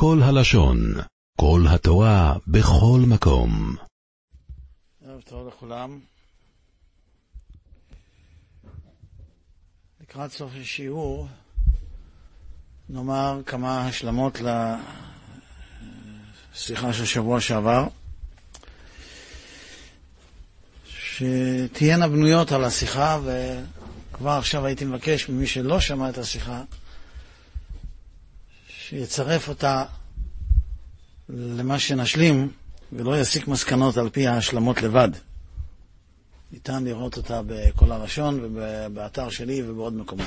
כל הלשון, כל התורה, בכל מקום. ערב טוב לכולם. לקראת סוף השיעור נאמר כמה השלמות לשיחה של שבוע שעבר, שתהיינה בנויות על השיחה, וכבר עכשיו הייתי מבקש ממי שלא שמע את השיחה, שיצרף אותה למה שנשלים, ולא יסיק מסקנות על פי ההשלמות לבד. ניתן לראות אותה בכל הלשון ובאתר שלי ובעוד מקומות.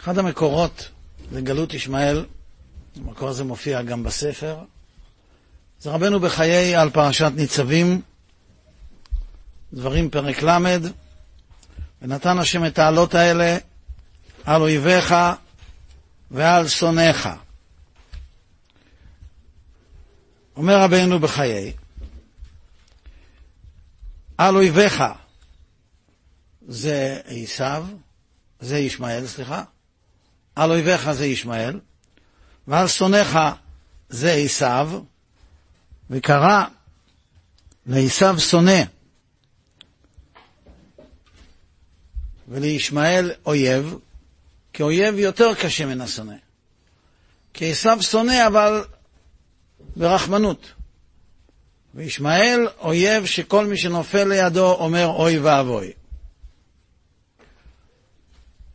אחד המקורות לגלות ישמעאל, המקור הזה מופיע גם בספר, זה רבנו בחיי על פרשת ניצבים, דברים פרק ל', ונתן השם את העלות האלה על אויביך ועל שונאיך. אומר רבנו בחיי, על אויביך זה עשיו, זה ישמעאל, סליחה, על אויביך זה ישמעאל, ועל שונאיך זה עשיו, וקרא לעשיו שונא, ולישמעאל אויב, כי אויב יותר קשה מן השונא. כי עשיו שונא אבל ברחמנות. וישמעאל אויב שכל מי שנופל לידו אומר אוי ואבוי.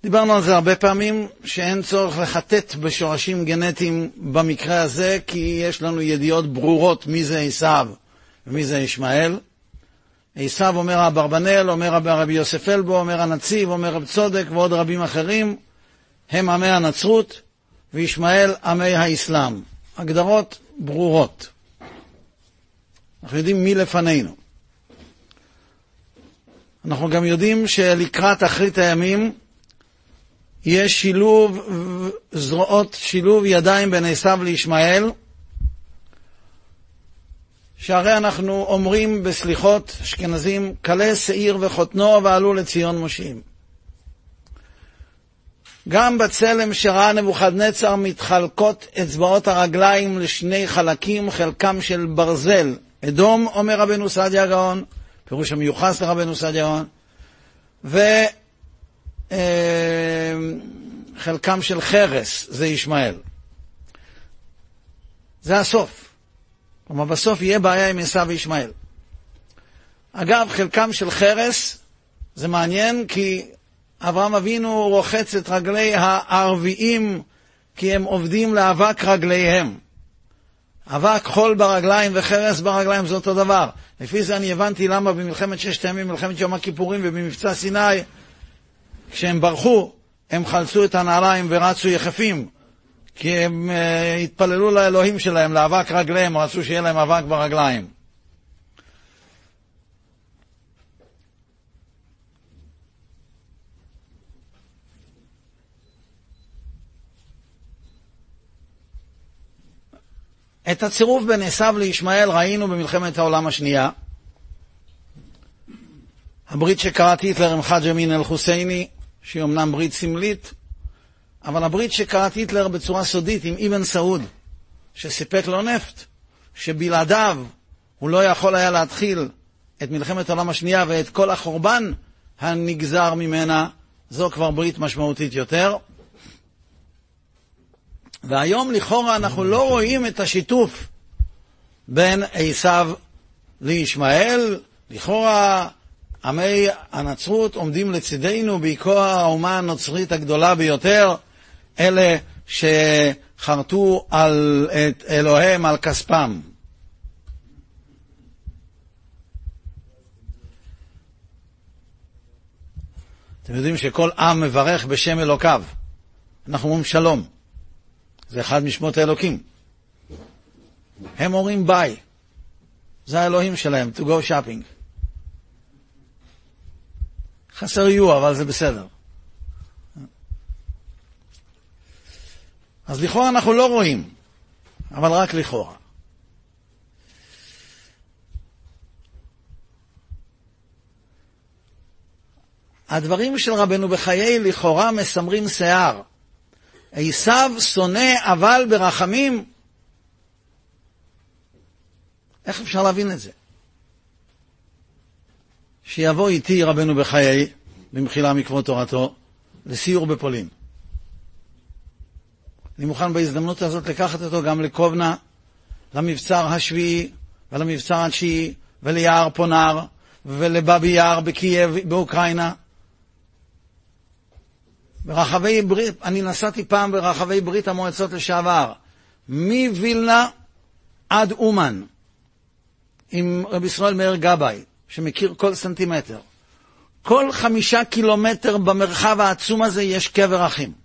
דיברנו על זה הרבה פעמים, שאין צורך לחטט בשורשים גנטיים במקרה הזה, כי יש לנו ידיעות ברורות מי זה עשיו ומי זה ישמעאל. עשיו אומר אברבנאל, אומר רבי יוסף אלבו, אומר הנציב, אומר רב צודק ועוד רבים אחרים, הם עמי הנצרות, וישמעאל עמי האסלאם. הגדרות ברורות. אנחנו יודעים מי לפנינו. אנחנו גם יודעים שלקראת אחרית הימים יש שילוב זרועות, שילוב ידיים בין עשיו לישמעאל, שהרי אנחנו אומרים בסליחות אשכנזים, כלה שעיר וחותנו ועלו לציון מושיעים. גם בצלם שראה נבוכדנצר מתחלקות אצבעות הרגליים לשני חלקים, חלקם של ברזל. אדום, אומר רבנו סעדיה גאון, פירוש המיוחס לרבנו סעדיה גאון, וחלקם אה, של חרס, זה ישמעאל. זה הסוף. כלומר, בסוף יהיה בעיה עם עשיו וישמעאל. אגב, חלקם של חרס, זה מעניין כי אברהם אבינו רוחץ את רגלי הערביים כי הם עובדים לאבק רגליהם. אבק חול ברגליים וחרס ברגליים זה אותו דבר. לפי זה אני הבנתי למה במלחמת ששת הימים, מלחמת יום הכיפורים ובמבצע סיני, כשהם ברחו, הם חלצו את הנעליים ורצו יחפים. כי הם uh, התפללו לאלוהים שלהם, לאבק רגליהם, רצו שיהיה להם אבק ברגליים. את הצירוף בין עשיו לישמעאל ראינו במלחמת העולם השנייה. הברית שקראתי היטלר עם חאג' אמין אל-חוסייני, שהיא אמנם ברית סמלית, אבל הברית שקראתי היטלר בצורה סודית עם אבן סעוד, שסיפק לו נפט, שבלעדיו הוא לא יכול היה להתחיל את מלחמת העולם השנייה ואת כל החורבן הנגזר ממנה, זו כבר ברית משמעותית יותר. והיום לכאורה אנחנו לא רואים את השיתוף בין עשיו לישמעאל, לכאורה עמי הנצרות עומדים לצידנו, בעיקר האומה הנוצרית הגדולה ביותר, אלה שחרטו על את אלוהיהם על כספם. אתם יודעים שכל עם מברך בשם אלוקיו. אנחנו אומרים שלום. זה אחד משמות האלוקים. הם אומרים ביי. זה האלוהים שלהם, to go shopping. חסר יהיו, אבל זה בסדר. אז לכאורה אנחנו לא רואים, אבל רק לכאורה. הדברים של רבנו בחיי לכאורה מסמרים שיער. עשיו שונא אבל ברחמים. איך אפשר להבין את זה? שיבוא איתי רבנו בחיי, במחילה מכבוד תורתו, לסיור בפולין. אני מוכן בהזדמנות הזאת לקחת אותו גם לקובנה, למבצר השביעי ולמבצר התשיעי וליער פונר ולבאבי יער בקייב באוקראינה. ברחבי ברית, אני נסעתי פעם ברחבי ברית המועצות לשעבר, מווילנה עד אומן, עם רבי ישראל מאיר גבאי, שמכיר כל סנטימטר. כל חמישה קילומטר במרחב העצום הזה יש קבר אחים.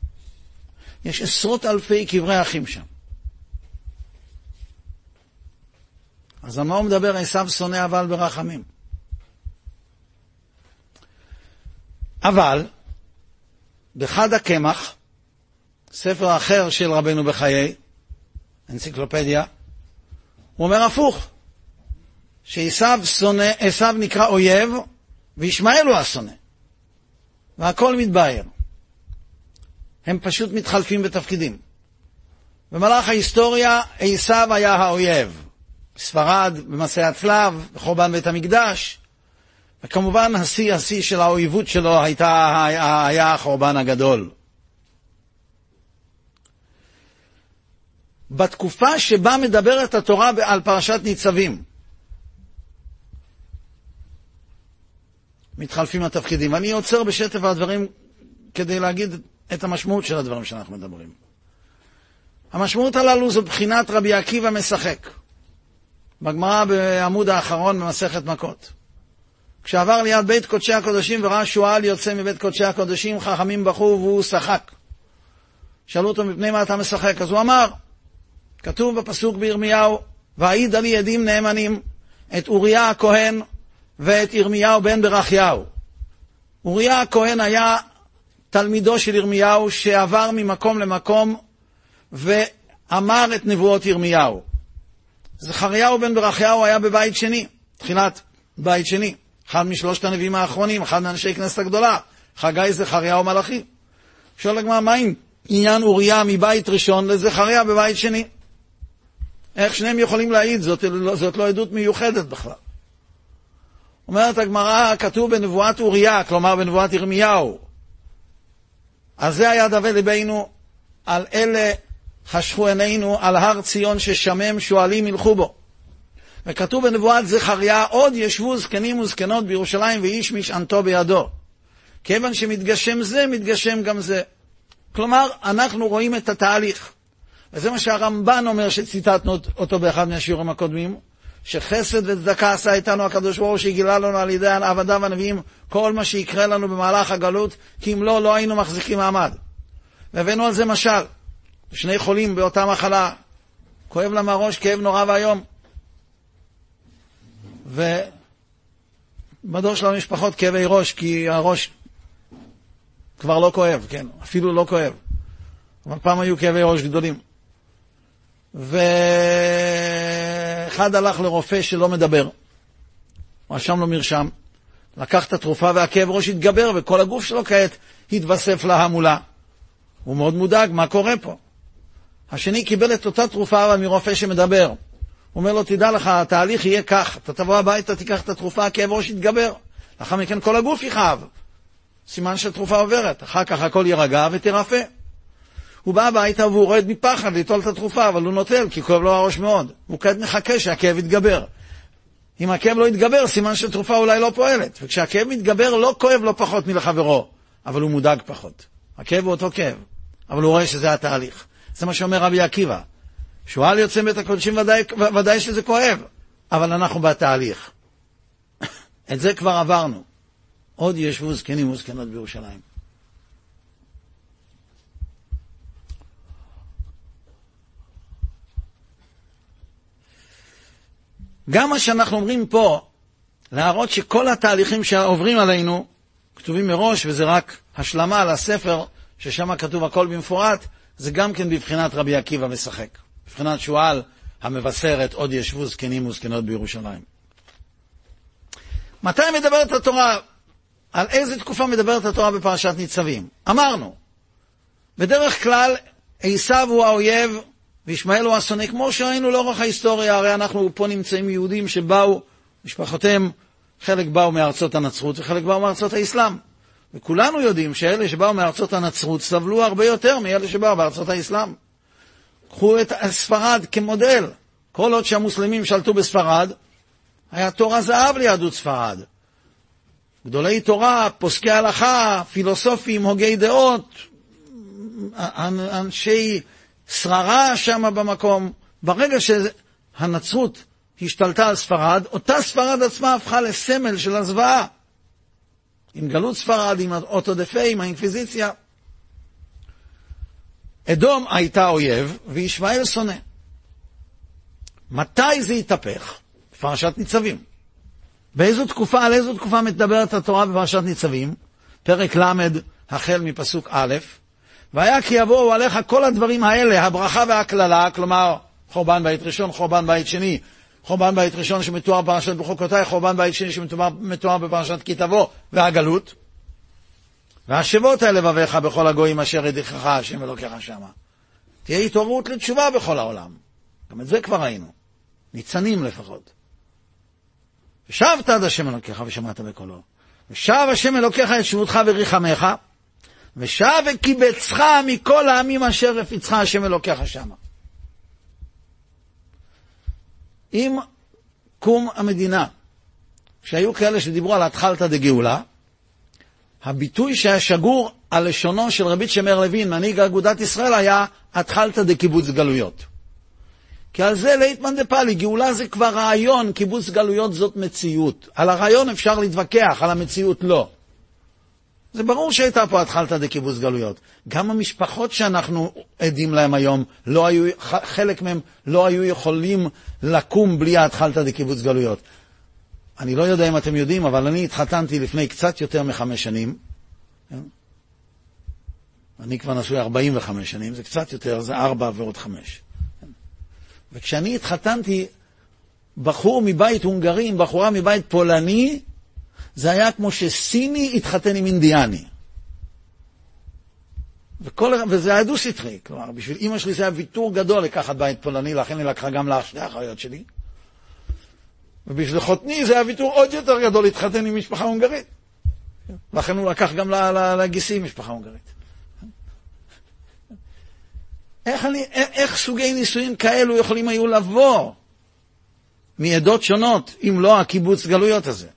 יש עשרות אלפי קברי אחים שם. אז על מה הוא מדבר? עשיו שונא אבל ברחמים. אבל, בחד הקמח, ספר אחר של רבנו בחיי, אנציקלופדיה, הוא אומר הפוך, שעשיו שונא, עשיו נקרא אויב, וישמעאל הוא השונא. והכל מתבהר. הם פשוט מתחלפים בתפקידים. במהלך ההיסטוריה עשיו היה האויב. בספרד, במסעי הצלב, בחורבן בית המקדש, וכמובן השיא השיא של האויבות שלו הייתה, היה החורבן הגדול. בתקופה שבה מדברת התורה על פרשת ניצבים, מתחלפים התפקידים. ואני עוצר בשטף הדברים כדי להגיד את המשמעות של הדברים שאנחנו מדברים. המשמעות הללו זו בחינת רבי עקיבא משחק. בגמרא בעמוד האחרון במסכת מכות. כשעבר ליד בית קודשי הקודשים וראה שועל יוצא מבית קודשי הקודשים, חכמים בכו והוא שחק. שאלו אותו מפני מה אתה משחק? אז הוא אמר, כתוב בפסוק בירמיהו, והעיד לי עדים נאמנים את אוריה הכהן ואת ירמיהו בן ברכיהו. אוריה הכהן היה תלמידו של ירמיהו שעבר ממקום למקום ואמר את נבואות ירמיהו. זכריהו בן ברכיהו היה בבית שני, תחילת בית שני, אחד משלושת הנביאים האחרונים, אחד מאנשי כנסת הגדולה, חגי זכריהו מלאכי. שואל הגמרא, מה עם עניין אוריה מבית ראשון לזכריה בבית שני? איך שניהם יכולים להעיד? זאת, זאת לא עדות מיוחדת בכלל. אומרת הגמרא, כתוב בנבואת אוריה, כלומר בנבואת ירמיהו. על זה היה דווה ליבנו, על אלה חשכו עינינו, על הר ציון ששמם שועלים ילכו בו. וכתוב בנבואת זכריה, עוד ישבו זקנים וזקנות בירושלים ואיש משענתו בידו. כיוון שמתגשם זה, מתגשם גם זה. כלומר, אנחנו רואים את התהליך. וזה מה שהרמב"ן אומר שציטטנו אותו באחד מהשיעורים הקודמים, שחסד וצדקה עשה איתנו הקדוש ברוך הוא שגילה לנו על ידי עבדיו הנביאים כל מה שיקרה לנו במהלך הגלות, כי אם לא, לא היינו מחזיקים מעמד. והבאנו על זה משל. שני חולים באותה מחלה, כואב להם הראש, כאב נורא ואיום. ובדור של המשפחות כאבי ראש, כי הראש כבר לא כואב, כן, אפילו לא כואב. אבל פעם היו כאבי ראש גדולים. ואחד הלך לרופא שלא מדבר, רשם לו מרשם, לקח את התרופה והכאב ראש התגבר וכל הגוף שלו כעת התווסף להמולה. הוא מאוד מודאג, מה קורה פה? השני קיבל את אותה תרופה אבל מרופא שמדבר. הוא אומר לו, תדע לך, התהליך יהיה כך, אתה תבוא הביתה, תיקח את התרופה, הכאב ראש יתגבר. לאחר מכן כל הגוף יכאב. סימן שהתרופה עוברת, אחר כך הכל יירגע ותרפא. הוא בא הביתה והוא רועד מפחד ליטול את התרופה, אבל הוא נוטל, כי כואב לו הראש מאוד. הוא כעת מחכה שהכאב יתגבר. אם הכאב לא יתגבר, סימן שהתרופה אולי לא פועלת. וכשהכאב מתגבר, לא כואב לא פחות מלחברו, אבל הוא מודאג פחות. הכאב הוא אותו כאב, אבל הוא רואה שזה התהליך. זה מה שאומר רבי עקיבא. שועל יוצא מבית הקודשים ודאי, ודאי שזה כואב, אבל אנחנו בתהליך. את זה כבר עברנו. עוד ישבו זקנים וזקנות בירושלים. גם מה שאנחנו אומרים פה, להראות שכל התהליכים שעוברים עלינו כתובים מראש, וזה רק השלמה לספר, ששם כתוב הכל במפורט, זה גם כן בבחינת רבי עקיבא משחק. בבחינת שועל המבשרת עוד ישבו זקנים וזקנות בירושלים. מתי מדברת התורה על איזה תקופה מדברת התורה בפרשת ניצבים. אמרנו, בדרך כלל עשיו הוא האויב וישמעאל הוא השונא, כמו שראינו לאורך ההיסטוריה, הרי אנחנו פה נמצאים יהודים שבאו, משפחותיהם, חלק באו מארצות הנצרות וחלק באו מארצות האסלאם. וכולנו יודעים שאלה שבאו מארצות הנצרות סבלו הרבה יותר מאלה שבאו מארצות האסלאם. קחו את ספרד כמודל. כל עוד שהמוסלמים שלטו בספרד, היה תור הזהב ליהדות ספרד. גדולי תורה, פוסקי הלכה, פילוסופים, הוגי דעות, אנשי שררה שם במקום. ברגע שהנצרות השתלטה על ספרד, אותה ספרד עצמה הפכה לסמל של הזוועה. עם גלות ספרד, עם אוטודפה, עם האינקוויזיציה. אדום הייתה אויב וישמעאל שונא. מתי זה התהפך? בפרשת ניצבים. באיזו תקופה, על איזו תקופה מדברת התורה בפרשת ניצבים? פרק ל', החל מפסוק א', והיה כי יבואו עליך כל הדברים האלה, הברכה והקללה, כלומר, חורבן בית ראשון, חורבן בית שני, חורבן בית ראשון שמתואר בפרשת בחוקותיי, חורבן בית שני שמתואר בפרשת כי תבוא, והגלות. והשבות אל לבביך בכל הגויים אשר ידיחך השם אלוקיך שמה. תהיה התעוררות לתשובה בכל העולם. גם את זה כבר ראינו. ניצנים לפחות. ושבת עד השם אלוקיך ושמעת בקולו. ושב השם אלוקיך את שבותך וריחמך, ושב וקיבצך מכל העמים אשר הפיצך השם אלוקיך שמה. עם קום המדינה, שהיו כאלה שדיברו על התחלתא דגאולה, הביטוי שהיה שגור על לשונו של רבי שמר לוין, מנהיג אגודת ישראל, היה התחלתא דקיבוץ גלויות. כי על זה ליטמן דה פאלי, גאולה זה כבר רעיון, קיבוץ גלויות זאת מציאות. על הרעיון אפשר להתווכח, על המציאות לא. זה ברור שהייתה פה התחלתא דקיבוץ גלויות. גם המשפחות שאנחנו עדים להן היום, לא היו, חלק מהן לא היו יכולים לקום בלי התחלתא דקיבוץ גלויות. אני לא יודע אם אתם יודעים, אבל אני התחתנתי לפני קצת יותר מחמש שנים. כן? אני כבר נשוי 45 שנים, זה קצת יותר, זה ארבע ועוד חמש. כן? וכשאני התחתנתי, בחור מבית הונגרי בחורה מבית פולני, זה היה כמו שסיני התחתן עם אינדיאני. וכל, וזה היה דו-סטרי, כלומר, בשביל אימא שלי זה היה ויתור גדול לקחת בית פולני, לכן היא לקחה גם לאח שתי האחיות שלי. ובשביל חותני זה היה ויתור עוד יותר גדול להתחתן עם משפחה הונגרית. לכן הוא לקח גם לגיסי משפחה הונגרית. איך, אני, איך סוגי נישואים כאלו יכולים היו לבוא מעדות שונות, אם לא הקיבוץ גלויות הזה?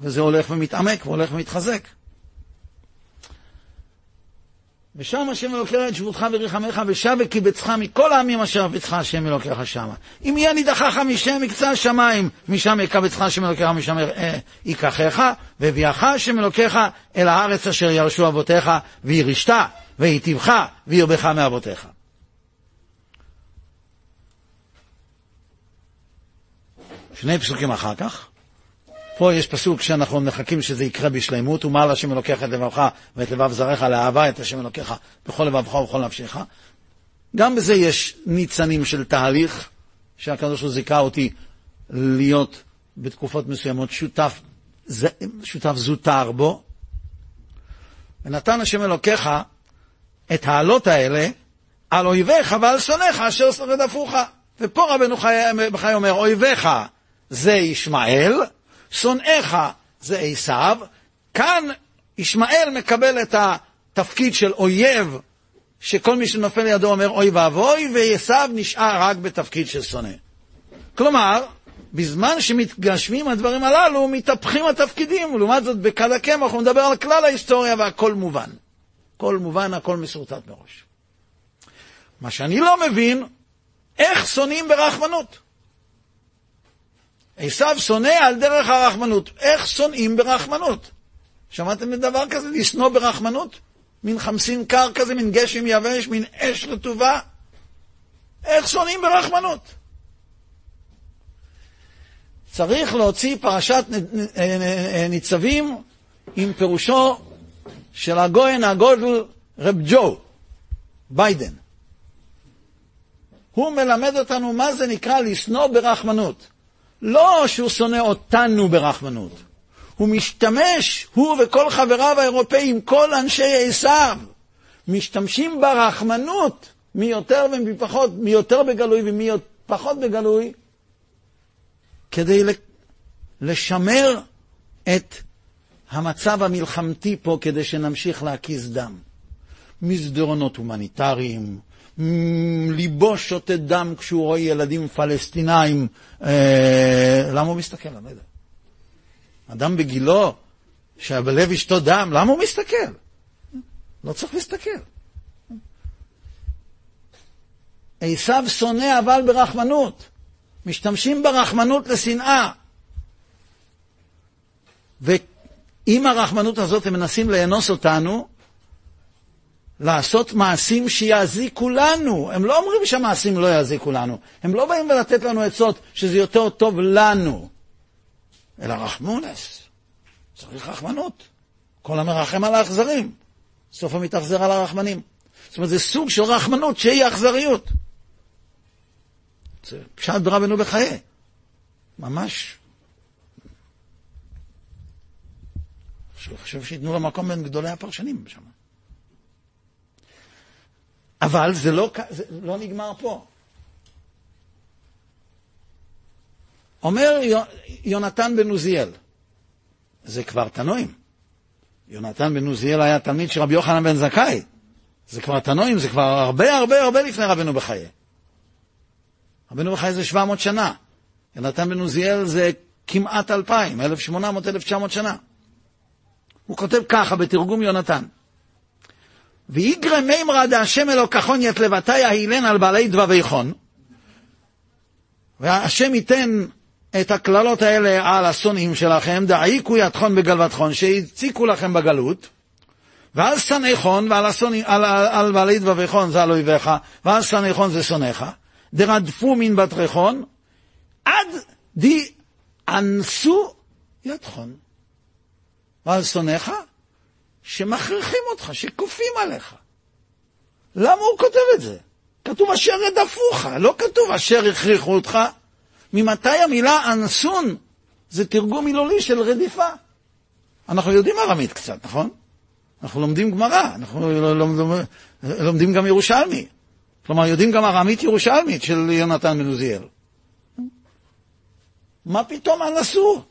וזה הולך ומתעמק והולך ומתחזק. ושם השם אלוקיך את שבותך וריחמך ושב וקיבצך מכל העמים אשר הפיצך השם אלוקיך שמה. אם יהיה נידחך משם מקצה השמיים, משם יקבצך השם אלוקיך, משם אה, ייקחך, והביאך השם אלוקיך אל הארץ אשר ירשו אבותיך, וירשת, ויטיבך, וירבך מאבותיך. שני פסוקים אחר כך, פה יש פסוק שאנחנו מחכים שזה יקרה בשלמות, ומעל השם אלוקיך את לבבך ואת לבב זרעך לאהבה את השם אלוקיך בכל לבבך ובכל נפשך. גם בזה יש ניצנים של תהליך, שהקדוש הוא זיכה אותי להיות בתקופות מסוימות שותף, שותף זוטר בו. ונתן השם אלוקיך את העלות האלה על אויביך ועל שונאיך אשר רדפוך. ופה רבנו חי אומר, אויביך זה ישמעאל, שונאיך זה עשיו, כאן ישמעאל מקבל את התפקיד של אויב, שכל מי שנופל לידו אומר אוי ואבוי, ועשיו נשאר רק בתפקיד של שונא. כלומר, בזמן שמתגשמים הדברים הללו, מתהפכים התפקידים, ולעומת זאת בקל הקמח הוא מדבר על כלל ההיסטוריה והכל מובן. הכל מובן, הכל מסורטט מראש. מה שאני לא מבין, איך שונאים ברחמנות? עשיו שונא על דרך הרחמנות. איך שונאים ברחמנות? שמעתם מדבר כזה? לשנוא ברחמנות? מין חמסין קר כזה, מין גשם יבש, מין אש רטובה? איך שונאים ברחמנות? צריך להוציא פרשת ניצבים עם פירושו של הגויין הגודל רב ג'ו, ביידן. הוא מלמד אותנו מה זה נקרא לשנוא ברחמנות. לא שהוא שונא אותנו ברחמנות, הוא משתמש, הוא וכל חבריו האירופאים, כל אנשי עשיו, משתמשים ברחמנות, מי יותר ומי פחות, מי יותר בגלוי ומי פחות בגלוי, כדי לשמר את המצב המלחמתי פה, כדי שנמשיך להקיז דם. מסדרונות הומניטריים, ליבו שותה דם כשהוא רואה ילדים פלסטינאים. אה, למה הוא מסתכל? אני לא יודע. אדם בגילו, שבלב אשתו דם, למה הוא מסתכל? לא צריך להסתכל. עשיו שונא אבל ברחמנות. משתמשים ברחמנות לשנאה. ועם הרחמנות הזאת הם מנסים לאנוס אותנו, לעשות מעשים שיזיקו לנו. הם לא אומרים שהמעשים לא יזיקו לנו. הם לא באים לתת לנו עצות שזה יותר טוב לנו, אלא רחמונס. צריך רחמנות. כל המרחם על האכזרים, סופו מתאכזר על הרחמנים. זאת אומרת, זה סוג של רחמנות שהיא אכזריות. זה פשט ברבנו בחיי. ממש. חושב שייתנו לו מקום בין גדולי הפרשנים שם. אבל זה לא, זה לא נגמר פה. אומר יונתן בן עוזיאל, זה כבר תנועים. יונתן בן עוזיאל היה תלמיד של רבי יוחנן בן זכאי. זה כבר תנועים, זה כבר הרבה הרבה הרבה לפני רבנו בחיי. רבנו בחיי זה 700 שנה. יונתן בן עוזיאל זה כמעט 2,000, 1,800, 1,900 שנה. הוא כותב ככה בתרגום יונתן: ויגרם מימרא דהשם אלוקחון ית לבטיה אילן על בעלי דבבי חון, והשם ייתן את הקללות האלה על השונאים שלכם, דעיקו יתחון בגלבתחון, שהציקו לכם בגלות, ואז שנאי חון, ועל השונא, על, על, על בעלי דבבי חון זה על אויביך, ואז שנאי חון זה שונאיך, דרדפו מן בתריכון, עד די אנסו יתחון. ועל שונאיך, שמכריחים אותך, שכופים עליך. למה הוא כותב את זה? כתוב אשר רדפוך, לא כתוב אשר הכריחו אותך. ממתי המילה אנסון זה תרגום מילולי של רדיפה? אנחנו יודעים ארמית קצת, נכון? אנחנו לומדים גמרא, אנחנו לומדים, לומדים גם ירושלמי. כלומר, יודעים גם ארמית ירושלמית של יונתן בן עוזיאל. מה פתאום אנסו?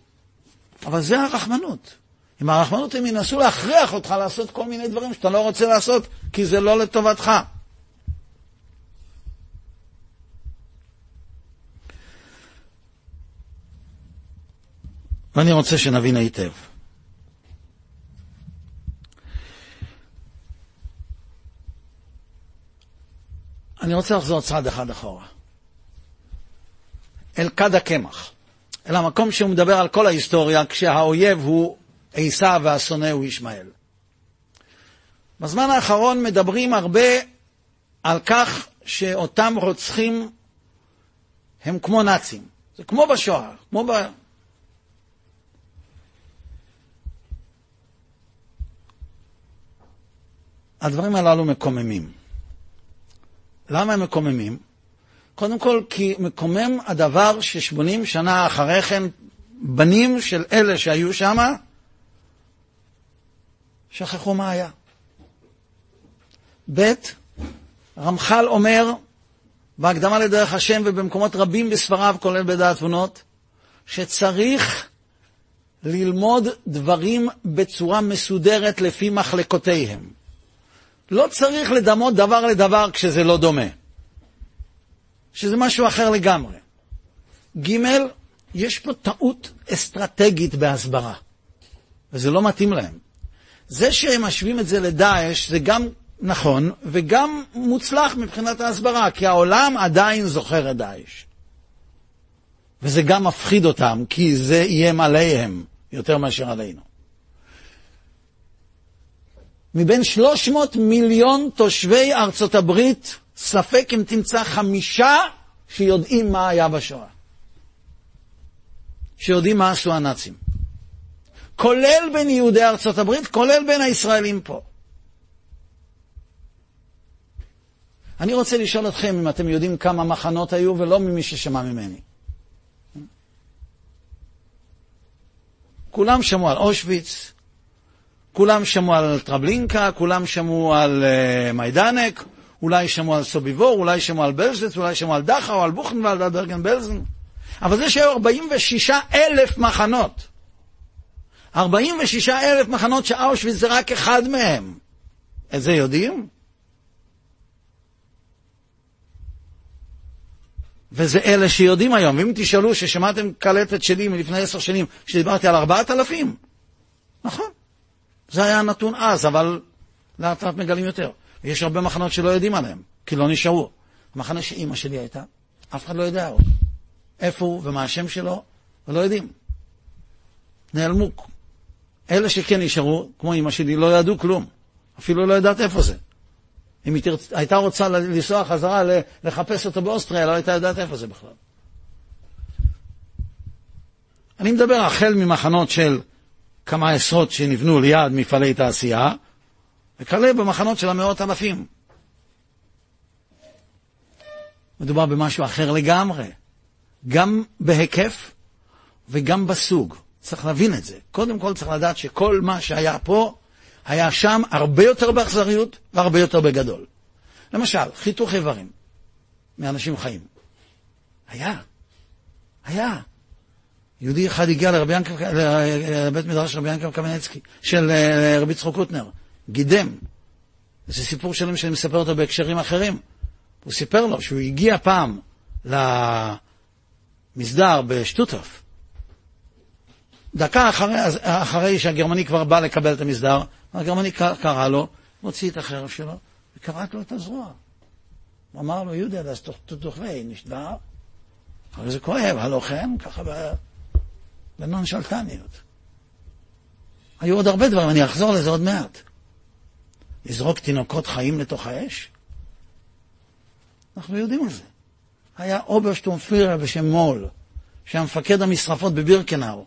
אבל זה הרחמנות. עם הרחמנות הם ינסו להכריח אותך לעשות כל מיני דברים שאתה לא רוצה לעשות, כי זה לא לטובתך. ואני רוצה שנבין היטב. אני רוצה לחזור צעד אחד אחורה. אל כד הקמח, אל המקום שהוא מדבר על כל ההיסטוריה, כשהאויב הוא עשיו והשונא הוא ישמעאל. בזמן האחרון מדברים הרבה על כך שאותם רוצחים הם כמו נאצים. זה כמו בשואה, כמו ב... הדברים הללו מקוממים. למה הם מקוממים? קודם כל, כי מקומם הדבר ששמונים שנה אחרי כן, בנים של אלה שהיו שם, שכחו מה היה. ב', רמח"ל אומר, בהקדמה לדרך השם ובמקומות רבים בספריו, כולל בדעת תבונות, שצריך ללמוד דברים בצורה מסודרת לפי מחלקותיהם. לא צריך לדמות דבר לדבר כשזה לא דומה, שזה משהו אחר לגמרי. ג', יש פה טעות אסטרטגית בהסברה, וזה לא מתאים להם. זה שהם משווים את זה לדאעש זה גם נכון וגם מוצלח מבחינת ההסברה, כי העולם עדיין זוכר את דאעש. וזה גם מפחיד אותם, כי זה איים עליהם יותר מאשר עלינו. מבין 300 מיליון תושבי ארצות הברית, ספק אם תמצא חמישה שיודעים מה היה בשואה. שיודעים מה עשו הנאצים. כולל בין יהודי ארצות הברית, כולל בין הישראלים פה. אני רוצה לשאול אתכם אם אתם יודעים כמה מחנות היו, ולא ממי ששמע ממני. כולם שמעו על אושוויץ, כולם שמעו על טרבלינקה, כולם שמעו על uh, מיידנק, אולי שמעו על סוביבור, אולי שמעו על בלז'ץ, אולי שמעו על דכאו, על בוכנוולד, על ברגן בלזן. אבל זה שהיו 46 אלף מחנות. 46 אלף מחנות שאושוויץ זה רק אחד מהם. את זה יודעים? וזה אלה שיודעים היום. ואם תשאלו ששמעתם קלטת שלי מלפני עשר שנים, שדיברתי על ארבעת אלפים, נכון, זה היה הנתון אז, אבל לאט לאט מגלים יותר. יש הרבה מחנות שלא יודעים עליהם, כי לא נשארו. המחנה שאימא שלי הייתה, אף אחד לא יודע. איפה הוא ומה השם שלו, ולא יודעים. נעלמו. אלה שכן נשארו, כמו אימא שלי, לא ידעו כלום. אפילו לא יודעת איפה זה. אם היא תרצ... הייתה רוצה לנסוע חזרה לחפש אותו באוסטריה, לא הייתה יודעת איפה זה בכלל. אני מדבר החל ממחנות של כמה עשרות שנבנו ליד מפעלי תעשייה, וכלה במחנות של המאות אלפים. מדובר במשהו אחר לגמרי, גם בהיקף וגם בסוג. צריך להבין את זה. קודם כל צריך לדעת שכל מה שהיה פה, היה שם הרבה יותר באכזריות והרבה יותר בגדול. למשל, חיתוך איברים מאנשים חיים. היה. היה. יהודי אחד הגיע לרבי ינקב, לבית מדרש של רבי ינקב קמנצקי, של אה, רבי צחוק קוטנר, גידם. זה סיפור שלם שאני מספר אותו בהקשרים אחרים. הוא סיפר לו שהוא הגיע פעם למסדר בשטוטוף, דקה אחרי, אחרי שהגרמני כבר בא לקבל את המסדר, הגרמני קרא לו, מוציא את החרב שלו, וקרק לו את הזרוע. הוא אמר לו, יהודה, אז תוכבי, נשבר. הרי זה כואב, הלוחם, ככה בנונשלטניות. היו עוד הרבה דברים, אני אחזור לזה עוד מעט. לזרוק תינוקות חיים לתוך האש? אנחנו יודעים על זה. היה אוברשטורמפירר בשם מול, שהיה מפקד המשרפות בבירקנאו.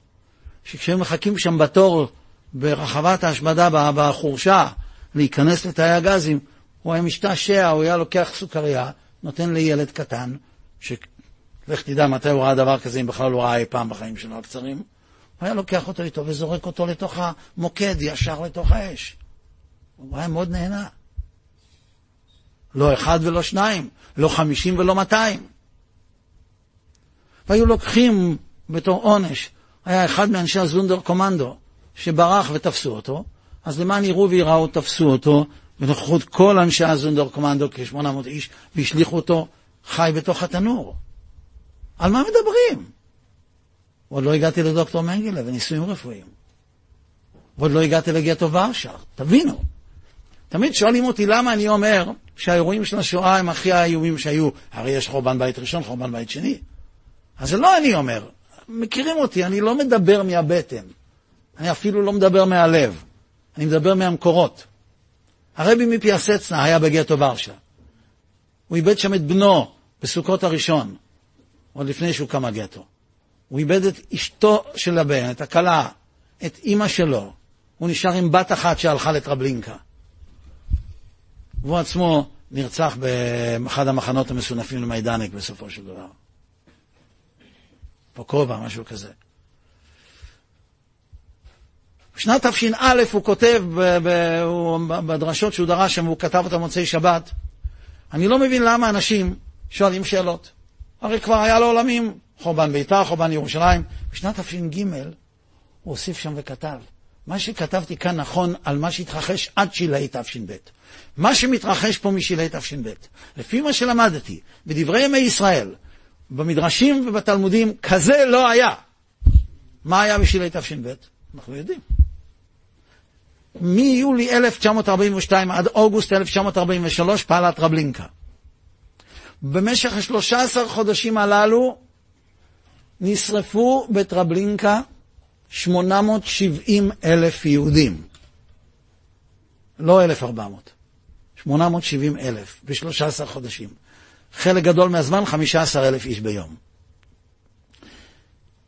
שכשהם מחכים שם בתור ברחבת ההשמדה בחורשה להיכנס לתאי הגזים, הוא היה משתעשע, הוא היה לוקח סוכריה, נותן לילד קטן, שלך תדע מתי הוא ראה דבר כזה, אם בכלל הוא ראה אי פעם בחיים שלו הקצרים, הוא היה לוקח אותו איתו וזורק אותו לתוך המוקד, ישר לתוך האש. הוא היה מאוד נהנה. לא אחד ולא שניים, לא חמישים ולא מאתיים. והיו לוקחים בתור עונש היה אחד מאנשי הזונדר קומנדו שברח ותפסו אותו, אז למען יראו וייראו תפסו אותו בנוכחות כל אנשי הזונדר קומנדו, כ-800 איש, והשליכו אותו חי בתוך התנור. על מה מדברים? עוד לא הגעתי לדוקטור מנגלה וניסויים רפואיים. ועוד לא הגעתי לגטו ורשה, תבינו. תמיד שואלים אותי למה אני אומר שהאירועים של השואה הם הכי האיומים שהיו. הרי יש חורבן בית ראשון, חורבן בית שני. אז זה לא אני אומר, מכירים אותי, אני לא מדבר מהבטן. אני אפילו לא מדבר מהלב. אני מדבר מהמקורות. הרבי מפיאסצנה היה בגטו ורשה. הוא איבד שם את בנו בסוכות הראשון, עוד לפני שהוא קם הגטו. הוא איבד את אשתו של הבן, את הכלה, את אימא שלו. הוא נשאר עם בת אחת שהלכה לטרבלינקה. והוא עצמו נרצח באחד המחנות המסונפים למיידנק בסופו של דבר. או כובע, משהו כזה. בשנת תש"א הוא כותב בדרשות שהוא דרש שם, והוא כתב אותה מוצאי שבת, אני לא מבין למה אנשים שואלים שאלות. הרי כבר היה לו עולמים, חורבן ביתר, חורבן ירושלים. בשנת תש"ג הוא הוסיף שם וכתב, מה שכתבתי כאן נכון על מה שהתרחש עד שלהי תש"ב. מה שמתרחש פה משלהי תש"ב, לפי מה שלמדתי בדברי ימי ישראל, במדרשים ובתלמודים, כזה לא היה. מה היה בשלהי תש"ב? אנחנו יודעים. מיולי 1942 עד אוגוסט 1943 פעלה טרבלינקה. במשך השלושה עשר חודשים הללו נשרפו בטרבלינקה 870 אלף יהודים. לא 1,400, 870 אלף ב-13 חודשים. חלק גדול מהזמן 15 אלף איש ביום.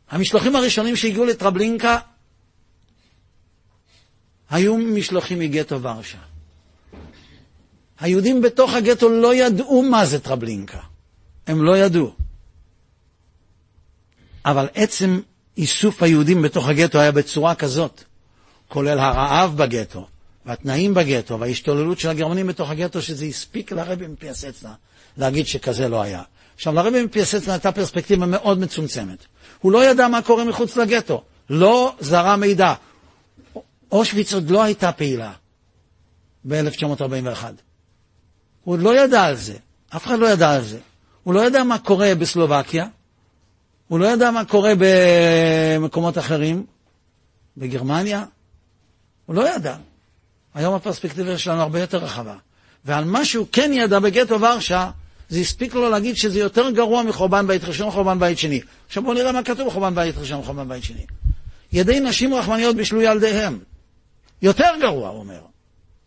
המשלוחים הראשונים שהגיעו לטרבלינקה היו משלוחים מגטו ורשה. היהודים בתוך הגטו לא ידעו מה זה טרבלינקה. הם לא ידעו. אבל עצם איסוף היהודים בתוך הגטו היה בצורה כזאת, כולל הרעב בגטו, והתנאים בגטו, וההשתוללות של הגרמנים בתוך הגטו, שזה הספיק לרבי מפיאסצנה להגיד שכזה לא היה. עכשיו, לרבי מפיאסצנה הייתה פרספקטיבה מאוד מצומצמת. הוא לא ידע מה קורה מחוץ לגטו, לא זרה מידע. אושוויץ עוד לא הייתה פעילה ב-1941. הוא עוד לא ידע על זה, אף אחד לא ידע על זה. הוא לא ידע מה קורה בסלובקיה, הוא לא ידע מה קורה במקומות אחרים, בגרמניה, הוא לא ידע. היום הפרספקטיבה שלנו הרבה יותר רחבה. ועל מה שהוא כן ידע בגטו ורשה, זה הספיק לו להגיד שזה יותר גרוע מחורבן בית ראשון וחורבן בית שני. עכשיו בואו נראה מה כתוב בחורבן בית ראשון וחורבן בית שני. ידי נשים רחמניות בישלו ילדיהם. יותר גרוע, הוא אומר.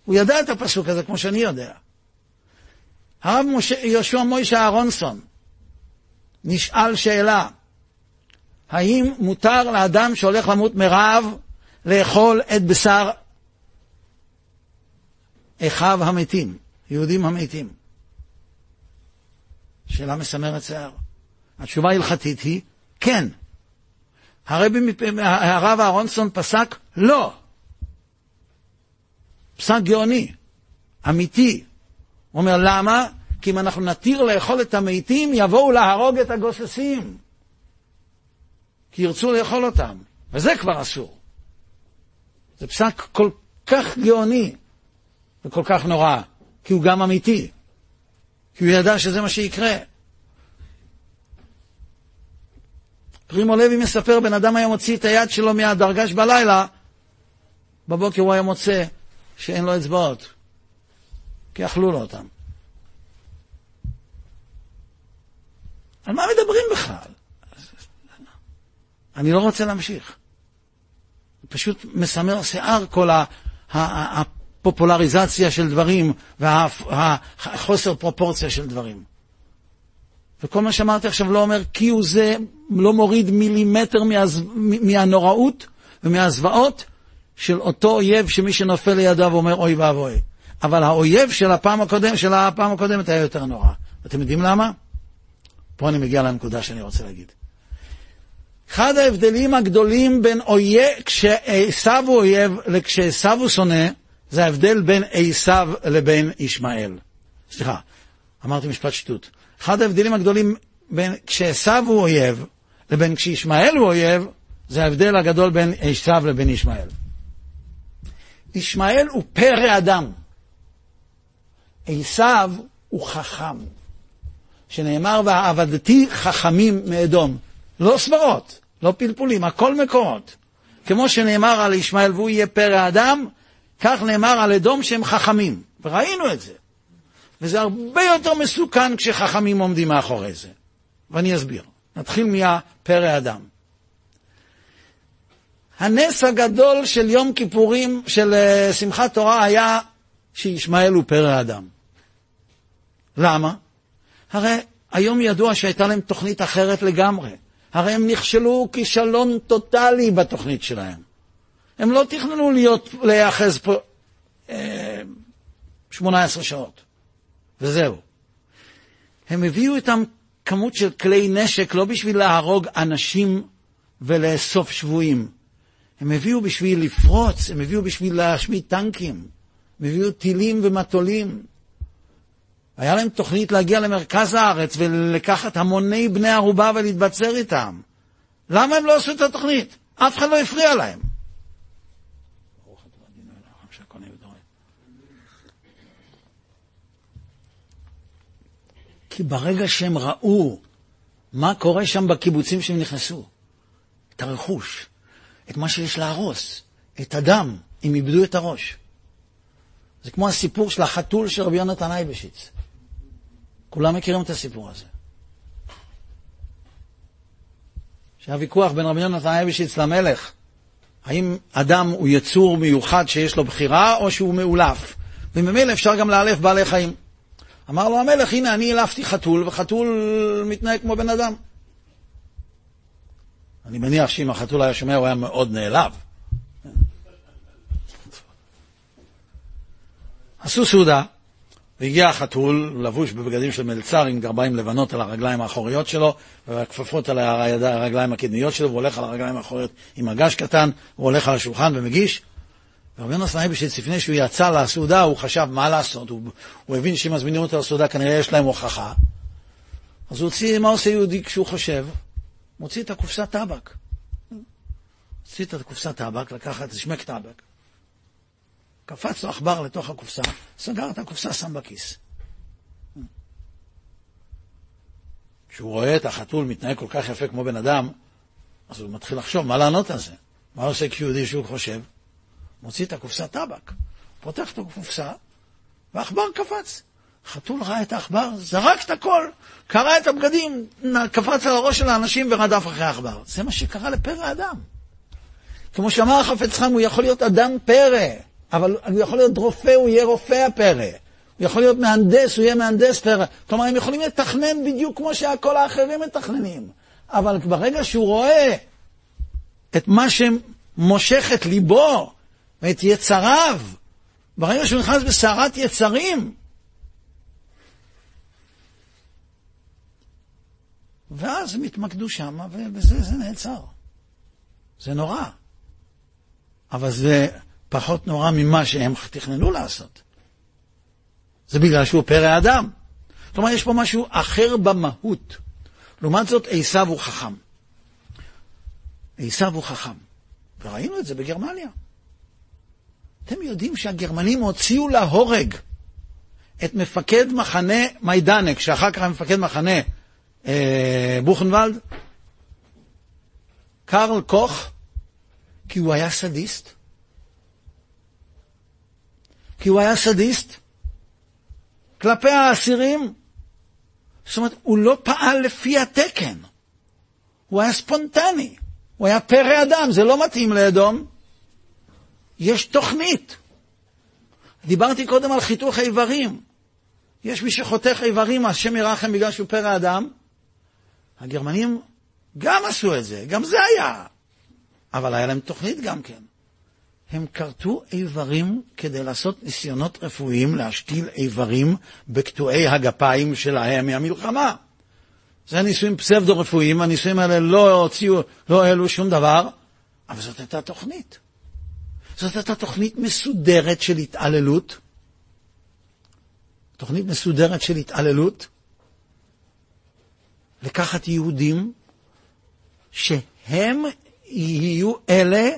הוא ידע את הפסוק הזה כמו שאני יודע. הרב יהושע מוישה אהרונסון נשאל שאלה, האם מותר לאדם שהולך למות מרעב לאכול את בשר אחיו המתים, יהודים המתים? שאלה מסמרת שיער. התשובה ההלכתית היא כן. הרבי, הרב אהרונסון פסק לא. פסק גאוני, אמיתי. הוא אומר, למה? כי אם אנחנו נתיר לאכול את המתים, יבואו להרוג את הגוססים. כי ירצו לאכול אותם, וזה כבר אסור. זה פסק כל כך גאוני וכל כך נורא, כי הוא גם אמיתי. כי הוא ידע שזה מה שיקרה. פרימו לוי מספר, בן אדם היה מוציא את היד שלו מהדרגש בלילה, בבוקר הוא היה מוצא שאין לו אצבעות, כי אכלו לו אותם. על מה מדברים בכלל? אני לא רוצה להמשיך. פשוט מסמר שיער כל הפופולריזציה של דברים והחוסר פרופורציה של דברים. וכל מה שאמרתי עכשיו לא אומר כי הוא זה לא מוריד מילימטר מהז... מהנוראות ומהזוועות של אותו אויב שמי שנופל לידיו אומר אוי ואבוי. אבל האויב של הפעם הקודמת, של הפעם הקודמת היה יותר נורא. אתם יודעים למה? פה אני מגיע לנקודה שאני רוצה להגיד. אחד ההבדלים הגדולים בין אויב, כשעשו הוא אויב לכשעשו הוא שונא, זה ההבדל בין עשו לבין ישמעאל. סליחה, אמרתי משפט שטות. אחד ההבדלים הגדולים בין כשעשו הוא אויב לבין כשישמעאל הוא אויב, זה ההבדל הגדול בין עשו לבין ישמעאל. ישמעאל הוא פרא אדם. עשו הוא חכם. שנאמר, ועבדתי חכמים מאדום. לא סברות, לא פלפולים, הכל מקורות. כמו שנאמר על ישמעאל והוא יהיה פרא אדם, כך נאמר על אדום שהם חכמים. וראינו את זה. וזה הרבה יותר מסוכן כשחכמים עומדים מאחורי זה. ואני אסביר. נתחיל מהפרא אדם. הנס הגדול של יום כיפורים, של אה, שמחת תורה, היה שישמעאל הוא פרא אדם. למה? הרי היום ידוע שהייתה להם תוכנית אחרת לגמרי. הרי הם נכשלו כישלון טוטאלי בתוכנית שלהם. הם לא תכננו להיות, להיאחז פה אה, 18 שעות, וזהו. הם הביאו איתם כמות של כלי נשק לא בשביל להרוג אנשים ולאסוף שבויים. הם הביאו בשביל לפרוץ, הם הביאו בשביל להשמיד טנקים, הם הביאו טילים ומטולים. היה להם תוכנית להגיע למרכז הארץ ולקחת המוני בני ערובה ולהתבצר איתם. למה הם לא עשו את התוכנית? אף אחד לא הפריע להם. כי ברגע שהם ראו מה קורה שם בקיבוצים שהם נכנסו, את הרכוש, את מה שיש להרוס, את הדם, הם איבדו את הראש. זה כמו הסיפור של החתול של רבי יונתן אייבשיץ. כולם מכירים את הסיפור הזה. שהיה ויכוח בין רבי יונתן אייבשיץ למלך, האם אדם הוא יצור מיוחד שיש לו בחירה, או שהוא מאולף. וממילא אפשר גם לאלף בעלי חיים. אמר לו המלך, הנה אני אלפתי חתול, וחתול מתנהג כמו בן אדם. אני מניח שאם החתול היה שומע הוא היה מאוד נעלב. עשו סעודה, והגיע החתול, לבוש בבגדים של מלצר, עם גרביים לבנות על הרגליים האחוריות שלו, והכפפות על הרגליים הקדמיות שלו, והוא הולך על הרגליים האחוריות עם מגש קטן, הוא הולך על השולחן ומגיש. ורבי סנאי בשביל לפני שהוא יצא לסעודה, הוא חשב מה לעשות, הוא, הוא הבין שאם מזמינים אותו לסעודה כנראה יש להם הוכחה. אז הוא הוציא, מה עושה יהודי כשהוא חושב? מוציא את הקופסת טבק. הוציא את הקופסת טבק, לקח את שמק טבק. קפץ לו עכבר לתוך הקופסה, סגר את הקופסה, שם בכיס. כשהוא רואה את החתול מתנהג כל כך יפה כמו בן אדם, אז הוא מתחיל לחשוב מה לענות על זה. מה עושה כשיהודי שהוא חושב? מוציא את הקופסת טבק, פותח את הקופסה, והעכבר קפץ. חתול ראה את העכבר, זרק את הכל, קרע את הבגדים, קפץ על הראש של האנשים ורדף אחרי העכבר. זה מה שקרה לפרא אדם. כמו שאמר החפץ חיים, הוא יכול להיות אדם פרא. אבל הוא יכול להיות רופא, הוא יהיה רופא הפרא. הוא יכול להיות מהנדס, הוא יהיה מהנדס פרא. כלומר, הם יכולים לתכנן בדיוק כמו שהכל האחרים מתכננים. אבל ברגע שהוא רואה את מה שמושך את ליבו ואת יצריו, ברגע שהוא נכנס בסערת יצרים, ואז הם התמקדו שם, ובזה זה נעצר. זה נורא. אבל זה פחות נורא ממה שהם תכננו לעשות. זה בגלל שהוא פרא אדם. כלומר, יש פה משהו אחר במהות. לעומת זאת, עשיו הוא חכם. עשיו הוא חכם. וראינו את זה בגרמניה. אתם יודעים שהגרמנים הוציאו להורג את מפקד מחנה מיידנק, שאחר כך מפקד מחנה אה, בוכנוולד, קרל קוך, כי הוא היה סדיסט. כי הוא היה סדיסט כלפי האסירים. זאת אומרת, הוא לא פעל לפי התקן. הוא היה ספונטני. הוא היה פרא אדם, זה לא מתאים לאדום. יש תוכנית. דיברתי קודם על חיתוך איברים. יש מי שחותך איברים, השם ירחם בגלל שהוא פרא אדם. הגרמנים גם עשו את זה, גם זה היה. אבל היה להם תוכנית גם כן. הם כרתו איברים כדי לעשות ניסיונות רפואיים להשתיל איברים בקטועי הגפיים שלהם מהמלחמה. זה ניסויים פסבדו-רפואיים, הניסויים האלה לא הוציאו, לא העלו שום דבר, אבל זאת הייתה תוכנית. זאת הייתה תוכנית מסודרת של התעללות. תוכנית מסודרת של התעללות. לקחת יהודים שהם יהיו אלה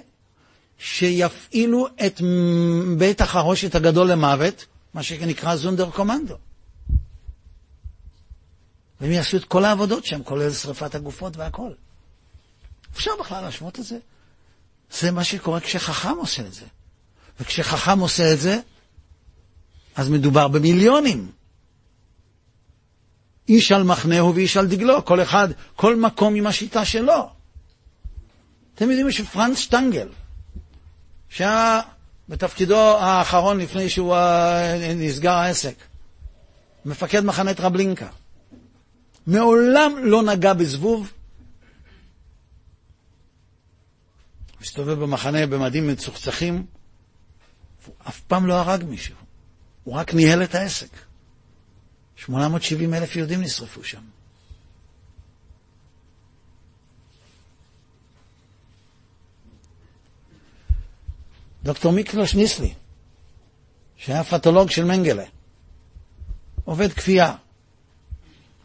שיפעילו את בית החרושת הגדול למוות, מה שנקרא זונדר קומנדו. והם יעשו את כל העבודות שם, כולל שרפת הגופות והכל. אפשר בכלל להשוות את זה? זה מה שקורה כשחכם עושה את זה. וכשחכם עושה את זה, אז מדובר במיליונים. איש על מחנהו ואיש על דגלו, כל אחד, כל מקום עם השיטה שלו. אתם יודעים שפרנץ שטנגל, שהיה בתפקידו האחרון לפני שהוא אה, נסגר העסק, מפקד מחנה טרבלינקה. מעולם לא נגע בזבוב, מסתובב במחנה במדים מצוחצחים, הוא אף פעם לא הרג מישהו, הוא רק ניהל את העסק. 870 אלף יהודים נשרפו שם. דוקטור מיקלוש ניסלי, שהיה פתולוג של מנגלה, עובד כפייה.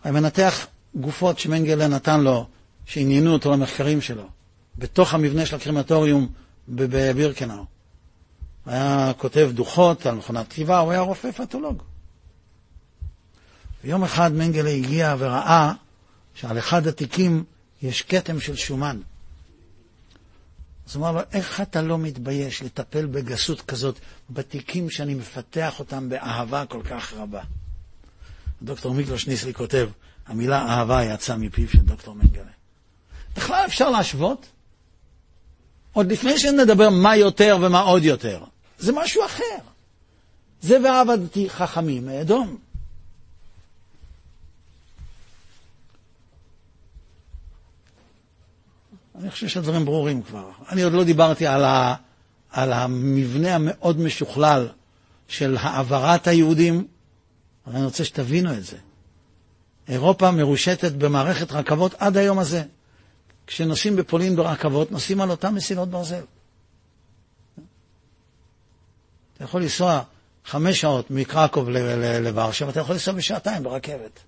היה מנתח גופות שמנגלה נתן לו, שעניינו אותו למחקרים שלו, בתוך המבנה של הקרימטוריום בבירקנאו. היה כותב דוחות על מכונת כתיבה, הוא היה רופא פתולוג. ויום אחד מנגלה הגיע וראה שעל אחד התיקים יש כתם של שומן. אז הוא אמר לו, איך אתה לא מתבייש לטפל בגסות כזאת בתיקים שאני מפתח אותם באהבה כל כך רבה? דוקטור מיקלוש ניסלי כותב, המילה אהבה יצאה מפיו של דוקטור מנגלה. בכלל אפשר להשוות? עוד לפני שנדבר מה יותר ומה עוד יותר. זה משהו אחר. זה ועבדתי חכמים מאדום. אני חושב שהדברים ברורים כבר. אני עוד לא דיברתי על, ה, על המבנה המאוד משוכלל של העברת היהודים אבל אני רוצה שתבינו את זה. אירופה מרושתת במערכת רכבות עד היום הזה. כשנוסעים בפולין ברכבות, נוסעים על אותן מסילות ברזל. אתה יכול לנסוע חמש שעות מקרקוב לוורשה, ואתה יכול לנסוע בשעתיים ברכבת.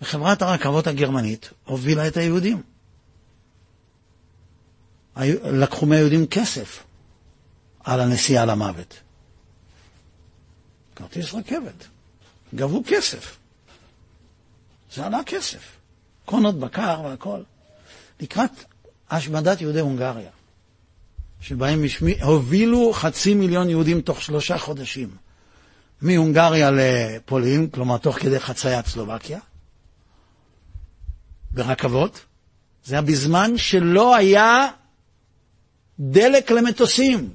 וחברת הרכבות הגרמנית הובילה את היהודים. לקחו מהיהודים כסף על הנסיעה למוות. כרטיס רכבת. גבו כסף. זה עלה כסף. קונות בקר והכל. לקראת השמדת יהודי הונגריה, שבהם משמי, הובילו חצי מיליון יהודים תוך שלושה חודשים מהונגריה לפולין, כלומר תוך כדי חציית סלובקיה, ברכבות. זה היה בזמן שלא היה דלק למטוסים.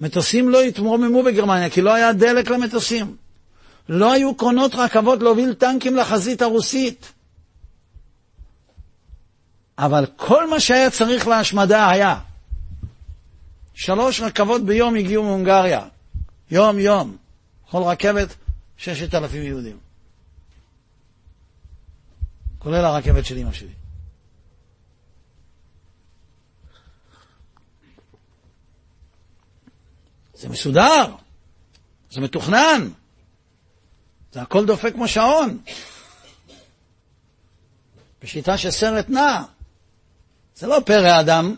מטוסים לא התרוממו בגרמניה, כי לא היה דלק למטוסים. לא היו קרונות רכבות להוביל טנקים לחזית הרוסית. אבל כל מה שהיה צריך להשמדה היה. שלוש רכבות ביום הגיעו מהונגריה. יום-יום. כל רכבת, ששת אלפים יהודים. כולל הרכבת של אמא שלי. זה מסודר, זה מתוכנן, זה הכל דופק כמו שעון. בשיטה של סרט נע. זה לא פרא אדם,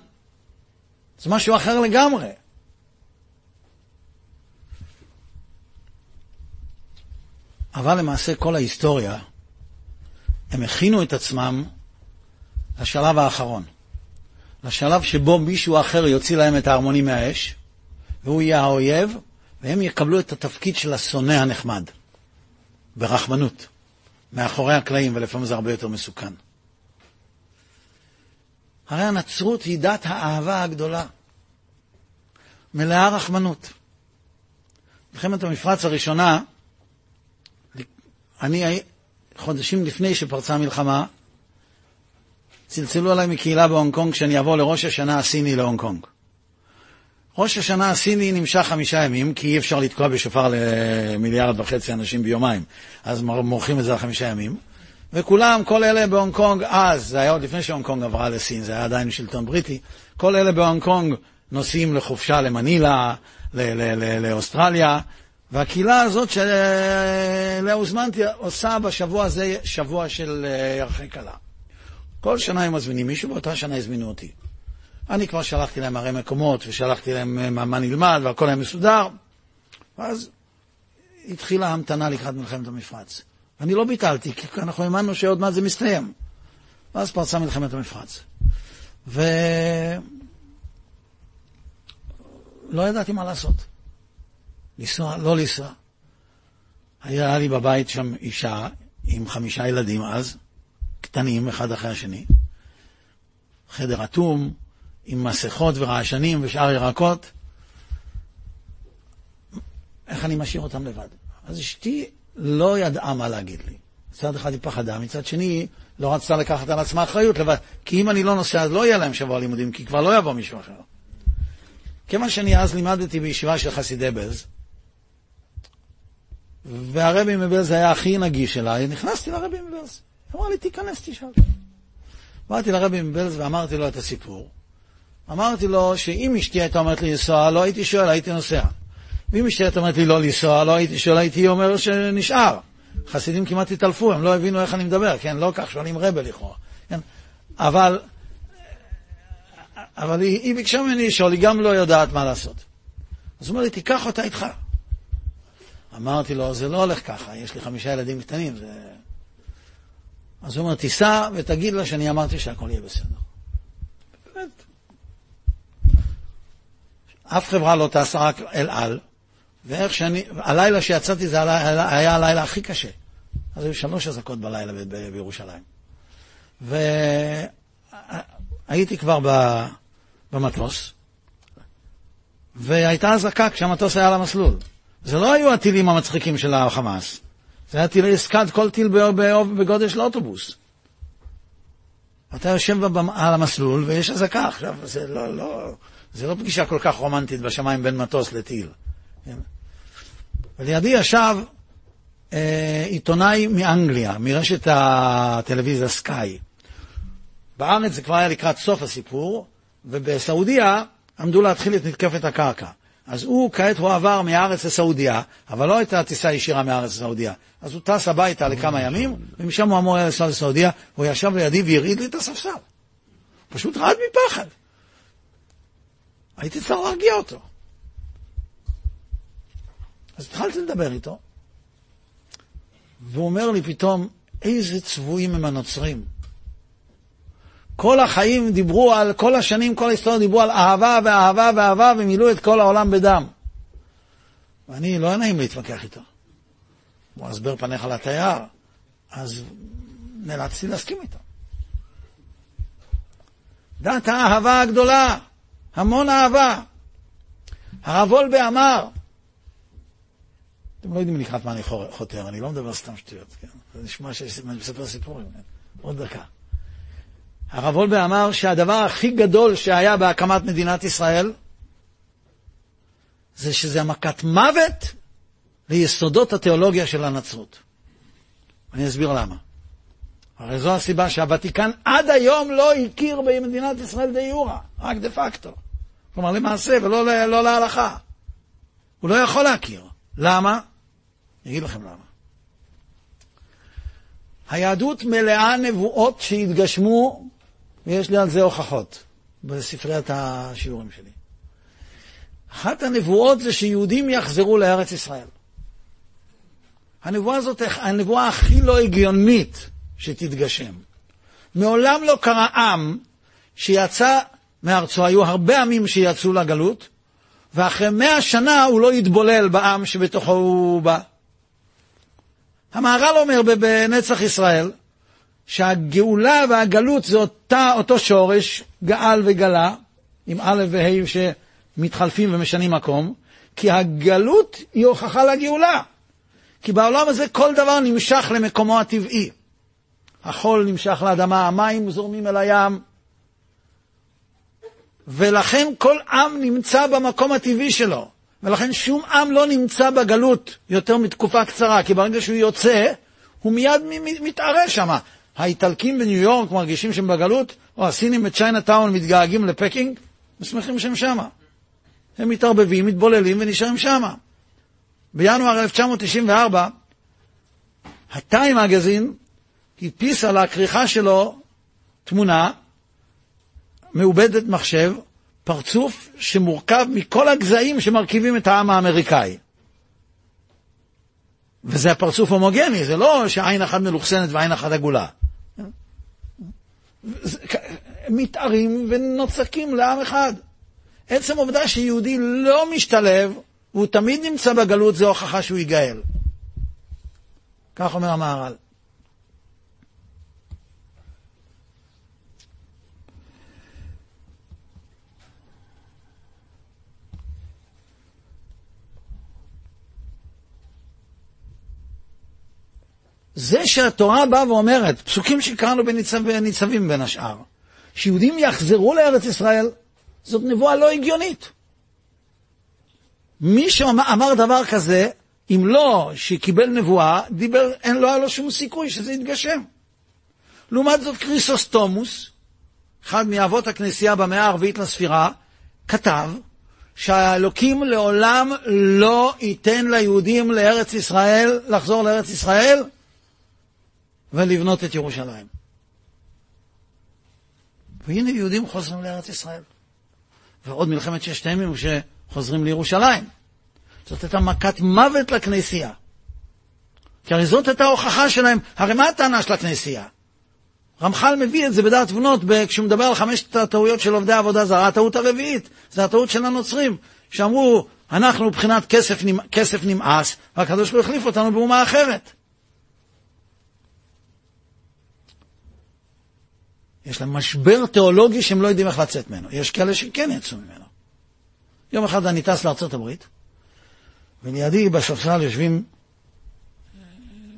זה משהו אחר לגמרי. אבל למעשה כל ההיסטוריה, הם הכינו את עצמם לשלב האחרון. לשלב שבו מישהו אחר יוציא להם את ההרמונים מהאש, והוא יהיה האויב, והם יקבלו את התפקיד של השונא הנחמד, ברחמנות, מאחורי הקלעים, ולפעמים זה הרבה יותר מסוכן. הרי הנצרות היא דת האהבה הגדולה, מלאה רחמנות. מלחמת המפרץ הראשונה, אני, חודשים לפני שפרצה המלחמה, צלצלו עליי מקהילה בהונג קונג שאני אבוא לראש השנה הסיני להונג קונג. ראש השנה הסיני נמשך חמישה ימים, כי אי אפשר לתקוע בשופר למיליארד וחצי אנשים ביומיים, אז מורחים את זה על חמישה ימים. וכולם, כל אלה בהונג קונג אז, זה היה עוד לפני שהונג קונג עברה לסין, זה היה עדיין שלטון בריטי, כל אלה בהונג קונג נוסעים לחופשה למנילה, לאוסטרליה, והקהילה הזאת שאליה הוזמנתי עושה בשבוע הזה שבוע של אה, ירחי כלה. כל שנה הם מזמינים מישהו, באותה שנה הזמינו אותי. אני כבר שלחתי להם הרי מקומות, ושלחתי להם אה, מה, מה נלמד, והכל היה מסודר. ואז התחילה ההמתנה לקראת מלחמת המפרץ. ואני לא ביטלתי, כי אנחנו האמנו שעוד מעט זה מסתיים. ואז פרצה מלחמת המפרץ. ולא ידעתי מה לעשות. לנסוע, לא לנסוע. היה לי בבית שם אישה עם חמישה ילדים אז, קטנים, אחד אחרי השני. חדר אטום, עם מסכות ורעשנים ושאר ירקות. איך אני משאיר אותם לבד? אז אשתי לא ידעה מה להגיד לי. מצד אחד היא פחדה, מצד שני לא רצתה לקחת על עצמה אחריות לבד. כי אם אני לא נוסע, אז לא יהיה להם שבוע לימודים, כי כבר לא יבוא מישהו אחר. כיוון שאני אז לימדתי בישיבה של חסידי בלז, והרבי מבלז היה הכי נגיש אליי, נכנסתי לרבי מבלז. אמר לי, תיכנס, תשאל. באתי לרבי מבלז ואמרתי לו את הסיפור. אמרתי לו שאם אשתי הייתה אומרת לי לנסוע, לא הייתי שואל, הייתי נוסע. ואם אשתי הייתה אומרת לי לא לנסוע, לא הייתי שואל, הייתי אומר שנשאר. חסידים כמעט התעלפו, הם לא הבינו איך אני מדבר, כן? לא כך שואלים רבה לכאורה. כן? אבל, אבל היא, היא ביקשה ממני לשאול, היא גם לא יודעת מה לעשות. אז הוא אומר לי, תיקח אותה איתך. אמרתי לו, זה לא הולך ככה, יש לי חמישה ילדים קטנים. זה... אז הוא אומר, תיסע ותגיד לה שאני אמרתי שהכל יהיה בסדר. אף חברה לא טסה, רק אל על, ואיך שאני, הלילה שיצאתי זה היה הלילה הכי קשה. אז היו שלוש אזעקות בלילה בירושלים. והייתי כבר במטוס, והייתה אזעקה כשהמטוס היה על המסלול. זה לא היו הטילים המצחיקים של החמאס, זה היה טילי סקאד, כל טיל בגודל של אוטובוס. אתה יושב על המסלול ויש אזעקה עכשיו, זה לא, לא, זה לא פגישה כל כך רומנטית בשמיים בין מטוס לטיל. כן? ולידי ישב אה, עיתונאי מאנגליה, מרשת הטלוויזיה סקאי. בארץ זה כבר היה לקראת סוף הסיפור, ובסעודיה עמדו להתחיל את מתקפת הקרקע. אז הוא, כעת הוא עבר מהארץ לסעודיה, אבל לא הייתה טיסה ישירה מהארץ לסעודיה. אז הוא טס הביתה לכמה ימים, ומשם הוא אמור היה לנסוע לסעודיה, הוא ישב לידי והרעיד לי את הספסל. פשוט רעד מפחד. הייתי צריך להרגיע אותו. אז התחלתי לדבר איתו, והוא אומר לי פתאום, איזה צבועים הם הנוצרים. כל החיים דיברו על, כל השנים, כל ההיסטוריה דיברו על אהבה ואהבה ואהבה ומילאו את כל העולם בדם. ואני, לא היה נעים להתווכח איתו. הוא הסבר פניך לתייר, אז נאלצתי להסכים איתו. דת האהבה הגדולה, המון אהבה. הרב וולבה אמר, אתם לא יודעים לקראת מה אני חותר, אני לא מדבר סתם שטויות, כן? זה נשמע שאני מספר סיפורים, כן? עוד דקה. הרב וולבה אמר שהדבר הכי גדול שהיה בהקמת מדינת ישראל זה שזה המכת מוות ליסודות התיאולוגיה של הנצרות. אני אסביר למה. הרי זו הסיבה שהוותיקן עד היום לא הכיר במדינת ישראל דה יורה, רק דה פקטו. כלומר למעשה ולא לא להלכה. הוא לא יכול להכיר. למה? אני אגיד לכם למה. היהדות מלאה נבואות שהתגשמו ויש לי על זה הוכחות בספריית השיעורים שלי. אחת הנבואות זה שיהודים יחזרו לארץ ישראל. הנבואה הזאת הנבואה הכי לא הגיונית שתתגשם. מעולם לא קרה עם שיצא מארצו, היו הרבה עמים שיצאו לגלות, ואחרי מאה שנה הוא לא יתבולל בעם שבתוכו הוא בא. המהר"ל אומר בנצח ישראל, שהגאולה והגלות זה אותה, אותו שורש, גאל וגלה, עם א' וה' שמתחלפים ומשנים מקום, כי הגלות היא הוכחה לגאולה. כי בעולם הזה כל דבר נמשך למקומו הטבעי. החול נמשך לאדמה, המים זורמים אל הים, ולכן כל עם נמצא במקום הטבעי שלו. ולכן שום עם לא נמצא בגלות יותר מתקופה קצרה, כי ברגע שהוא יוצא, הוא מיד מתערה שם. האיטלקים בניו יורק מרגישים שהם בגלות, או הסינים בצ'יינה טאון מתגעגעים לפקינג, ושמחים שהם שמה. הם מתערבבים, מתבוללים ונשארים שמה. בינואר 1994, הטיים מגזין הדפיס על הכריכה שלו תמונה מעובדת מחשב, פרצוף שמורכב מכל הגזעים שמרכיבים את העם האמריקאי. וזה הפרצוף הומוגני, זה לא שעין אחת מלוכסנת ועין אחת עגולה. מתארים ונוצקים לעם אחד. עצם העובדה שיהודי לא משתלב, והוא תמיד נמצא בגלות, זה הוכחה שהוא ייגאל. כך אומר המהר"ל. זה שהתורה באה ואומרת, פסוקים שקראנו בניצב, בניצבים בין השאר, שיהודים יחזרו לארץ ישראל, זאת נבואה לא הגיונית. מי שאמר דבר כזה, אם לא שקיבל נבואה, דיבר, אין לו, היה לו שום סיכוי שזה יתגשם. לעומת זאת קריסוסטומוס, אחד מאבות הכנסייה במאה הרביעית לספירה, כתב שהאלוקים לעולם לא ייתן ליהודים לארץ ישראל, לחזור לארץ ישראל, ולבנות את ירושלים. והנה יהודים חוזרים לארץ ישראל. ועוד מלחמת ששת הימים שחוזרים לירושלים. זאת הייתה מכת מוות לכנסייה. כי הרי זאת הייתה ההוכחה שלהם. הרי מה הטענה של הכנסייה? רמח"ל מביא את זה בדעת תבונות כשהוא מדבר על חמשת הטעויות של עובדי עבודה זרה. הטעות הרביעית, זה הטעות של הנוצרים, שאמרו, אנחנו מבחינת כסף, כסף נמאס, והקדוש ברוך הוא החליף אותנו באומה אחרת. יש להם משבר תיאולוגי שהם לא יודעים איך לצאת ממנו. יש כאלה שכן יצאו ממנו. יום אחד אני טס לארצות הברית, ולידי בספסל יושבים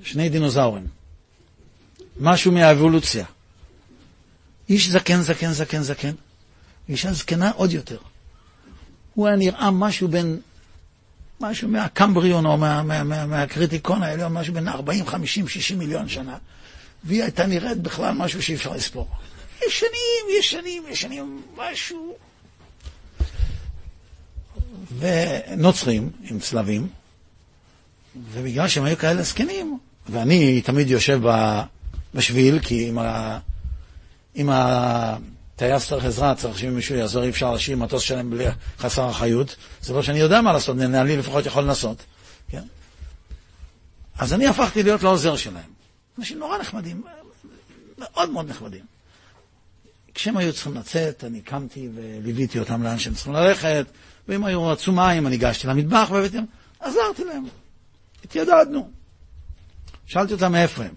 שני דינוזאורים. משהו מהאבולוציה. איש זקן, זקן, זקן, זקן, אישה זקנה עוד יותר. הוא היה נראה משהו בין משהו מהקמבריון או מה, מה, מה, מהקריטיקון העליון, משהו בין 40, 50, 60 מיליון שנה, והיא הייתה נראית בכלל משהו שאי אפשר לספור. ישנים, ישנים, ישנים, משהו. ונוצרים עם צלבים, ובגלל שהם היו כאלה זקנים, ואני תמיד יושב בשביל, כי אם, ה... אם הטייס צריך עזרה, צריך שמישהו יעזור, אי אפשר להשאיר מטוס שלם בלי חסר אחריות, זה לא שאני יודע מה לעשות, אני לפחות יכול לנסות. כן? אז אני הפכתי להיות לעוזר שלהם. אנשים נורא נחמדים, מאוד מאוד נחמדים. כשהם היו צריכים לצאת, אני קמתי וליוויתי אותם לאן שהם צריכים ללכת, ואם היו רצו מים, אני ניגשתי למטבח והבאתי להם, עזרתי להם. התיידדנו. שאלתי אותם מאיפה הם.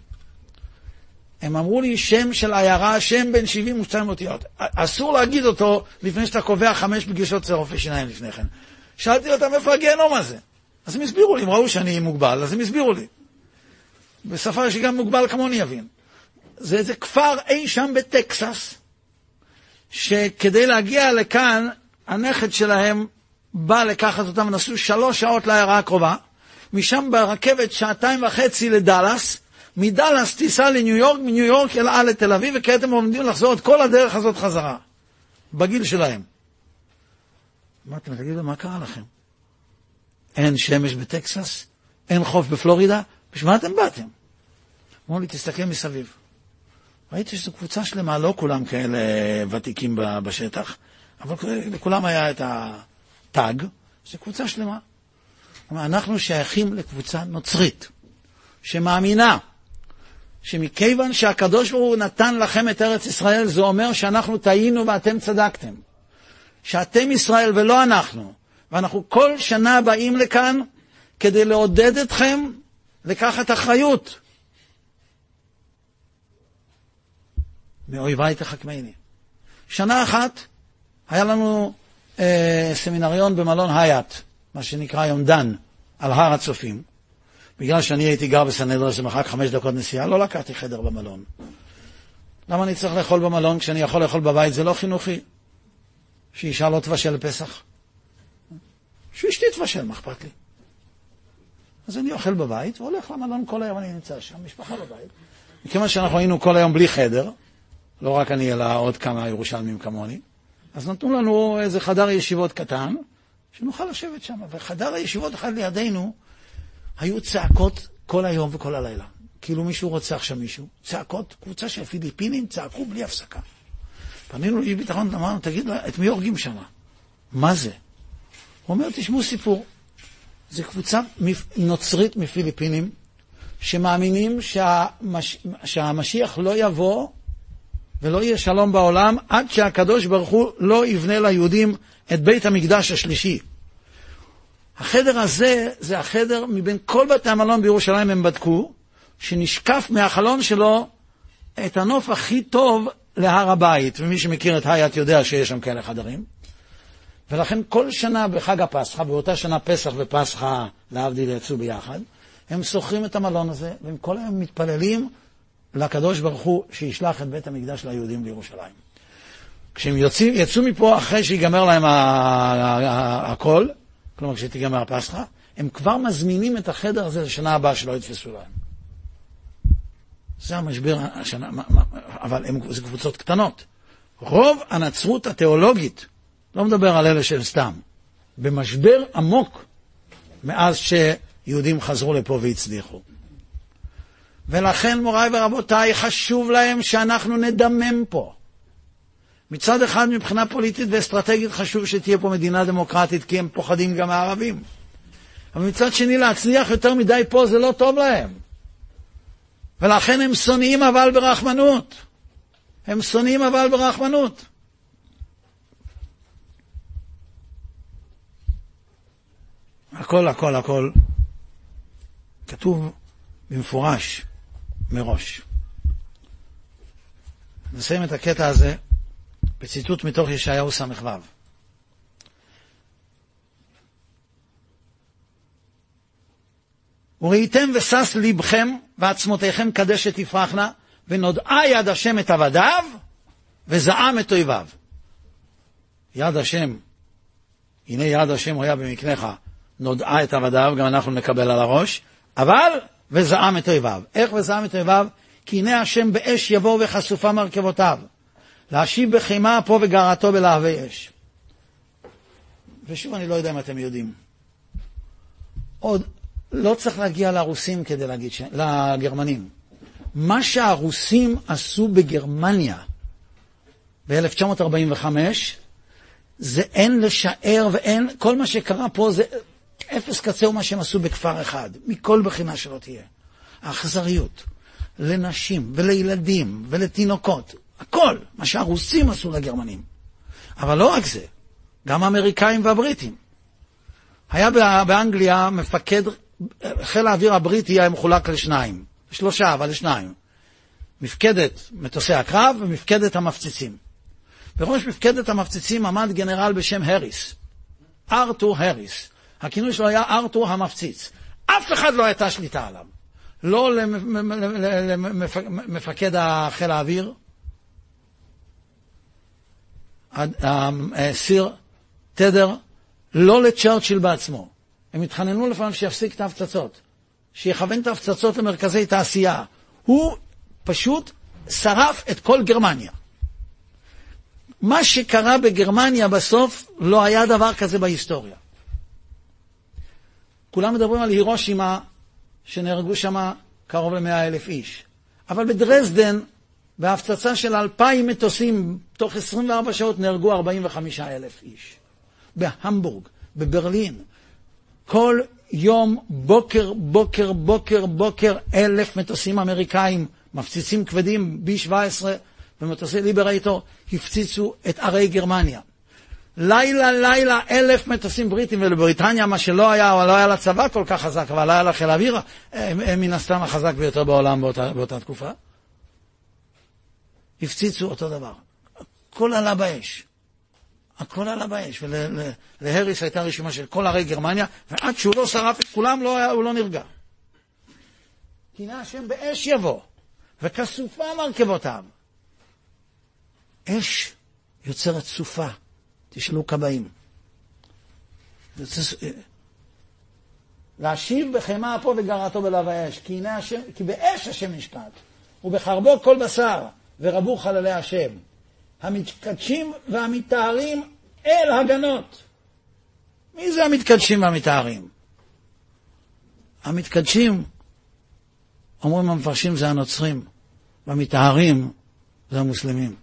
הם אמרו לי שם של עיירה, שם בין 72 אותיות. אסור להגיד אותו לפני שאתה קובע חמש פגישות אצל רופא שיניים לפני כן. שאלתי אותם איפה הגיהנום הזה. אז הם הסבירו לי, הם ראו שאני מוגבל, אז הם הסבירו לי. בשפה שגם מוגבל כמוני יבין. זה איזה כפר אי שם בטקסס, שכדי להגיע לכאן, הנכד שלהם בא לקחת אותם, נסעו שלוש שעות לעיירה הקרובה, משם ברכבת שעתיים וחצי לדאלאס, מדאלאס טיסה לניו יורק, מניו יורק אל לתל אביב, וכעת הם עומדים לחזור את כל הדרך הזאת חזרה, בגיל שלהם. אמרתי להם, תגידו, מה קרה לכם? אין שמש בטקסס? אין חוף בפלורידה? בשביל מה אתם באתם? אמרו לי, תסתכל מסביב. ראיתי שזו קבוצה שלמה, לא כולם כאלה ותיקים בשטח, אבל לכולם היה את התג, זו קבוצה שלמה. אנחנו שייכים לקבוצה נוצרית, שמאמינה שמכיוון שהקדוש ברוך הוא נתן לכם את ארץ ישראל, זה אומר שאנחנו טעינו ואתם צדקתם. שאתם ישראל ולא אנחנו. ואנחנו כל שנה באים לכאן כדי לעודד אתכם לקחת אחריות. מאויביי תחכמני. שנה אחת היה לנו אה, סמינריון במלון הייט, מה שנקרא היום דן, על הר הצופים. בגלל שאני הייתי גר בסנהדריה, זה מרחק חמש דקות נסיעה, לא לקחתי חדר במלון. למה אני צריך לאכול במלון כשאני יכול לאכול בבית? זה לא חינוכי. שאישה לא תבשל פסח. שאשתי תבשל, מה אכפת לי? אז אני אוכל בבית והולך למלון כל היום, אני נמצא שם, משפחה בבית. מכיוון שאנחנו היינו כל היום בלי חדר, לא רק אני, אלא עוד כמה ירושלמים כמוני, אז נתנו לנו איזה חדר ישיבות קטן, שנוכל לשבת שם. וחדר הישיבות אחד לידינו, היו צעקות כל היום וכל הלילה. כאילו מישהו רוצח שם מישהו. צעקות, קבוצה של פיליפינים צעקו בלי הפסקה. פנינו לאי ביטחון, אמרנו, תגיד, את מי הורגים שם? מה זה? הוא אומר, תשמעו סיפור. זו קבוצה נוצרית מפיליפינים, שמאמינים שהמש... שהמשיח לא יבוא ולא יהיה שלום בעולם עד שהקדוש ברוך הוא לא יבנה ליהודים את בית המקדש השלישי. החדר הזה, זה החדר מבין כל בתי המלון בירושלים הם בדקו, שנשקף מהחלון שלו את הנוף הכי טוב להר הבית, ומי שמכיר את הייט יודע שיש שם כאלה חדרים. ולכן כל שנה בחג הפסחא, באותה שנה פסח ופסחא, להבדיל, יצאו ביחד, הם שוכרים את המלון הזה, והם כל היום מתפללים לקדוש ברוך הוא שישלח את בית המקדש ליהודים לירושלים. כשהם יוצאים, יצאו מפה אחרי שיגמר להם הכל, כלומר כשתיגמר הפסחא, הם כבר מזמינים את החדר הזה לשנה הבאה שלא יתפסו להם. זה המשבר השנה, אבל הם, זה קבוצות קטנות. רוב הנצרות התיאולוגית, לא מדבר על אלה שהם סתם, במשבר עמוק מאז שיהודים חזרו לפה והצליחו. ולכן, מוריי ורבותיי, חשוב להם שאנחנו נדמם פה. מצד אחד, מבחינה פוליטית ואסטרטגית חשוב שתהיה פה מדינה דמוקרטית, כי הם פוחדים גם מהערבים. אבל מצד שני, להצליח יותר מדי פה זה לא טוב להם. ולכן הם שונאים אבל ברחמנות. הם שונאים אבל ברחמנות. הכל, הכל, הכל כתוב במפורש מראש. נסיים את הקטע הזה בציטוט מתוך ישעיהו ס"ו. וראיתם ושש לבכם ועצמותיכם קדשת תפרחנה, ונודעה יד השם את עבדיו, וזעם את אויביו. יד השם, הנה יד השם היה במקנך, נודעה את עבדיו, גם אנחנו נקבל על הראש, אבל וזעם את אויביו. איך וזעם את אויביו? כי הנה השם באש יבוא וחשופה מרכבותיו. להשיב בחימה אפו וגרעתו בלהבי אש. ושוב, אני לא יודע אם אתם יודעים. עוד לא צריך להגיע לרוסים כדי להגיד, ש... לגרמנים. מה שהרוסים עשו בגרמניה ב-1945, זה אין לשער ואין, כל מה שקרה פה זה אפס קצהו מה שהם עשו בכפר אחד, מכל בחינה שלא תהיה. האכזריות לנשים ולילדים ולתינוקות, הכל, מה שהרוסים עשו לגרמנים. אבל לא רק זה, גם האמריקאים והבריטים. היה באנגליה מפקד, חיל האוויר הבריטי היה מחולק לשניים, שלושה, אבל לשניים. מפקדת מטוסי הקרב ומפקדת המפציצים. בראש מפקדת המפציצים עמד גנרל בשם הריס, ארתור הריס. הכינוי שלו היה ארתור המפציץ. אף אחד לא הייתה שליטה עליו. לא למפקד חיל האוויר, סיר תדר, לא לצ'רצ'יל בעצמו. הם התחננו לפעמים שיפסיק את ההפצצות, שיכוון את ההפצצות למרכזי תעשייה. הוא פשוט שרף את כל גרמניה. מה שקרה בגרמניה בסוף, לא היה דבר כזה בהיסטוריה. כולם מדברים על הירושימה, שנהרגו שם קרוב ל-100 אלף איש. אבל בדרזדן, בהפצצה של אלפיים מטוסים, תוך 24 שעות נהרגו 45 אלף איש. בהמבורג, בברלין, כל יום, בוקר, בוקר, בוקר, בוקר, אלף מטוסים אמריקאים, מפציצים כבדים, B-17 ומטוסי ליברייטור, הפציצו את ערי גרמניה. לילה לילה אלף מטוסים בריטים, ולבריטניה מה שלא היה, או לא היה לה צבא כל כך חזק, אבל היה לה חיל אוויר, הם מן הסתם החזק ביותר בעולם באותה, באותה תקופה. הפציצו אותו דבר. הכל עלה באש. הכל עלה באש. ולהריס הייתה רשימה של כל ערי גרמניה, ועד שהוא לא שרף את כולם, לא היה, הוא לא נרגע. כי נא השם באש יבוא, וכסופה מרכבותיו. אש יוצרת סופה. תשאלו כבאים. להשיב בחמה אפו וגרעתו בלב האש, כי, השם, כי באש השם נשפט, ובחרבו כל בשר, ורבו חללי השם. המתקדשים והמתארים אל הגנות. מי זה המתקדשים והמתארים? המתקדשים, אומרים המפרשים, זה הנוצרים, והמתארים זה המוסלמים.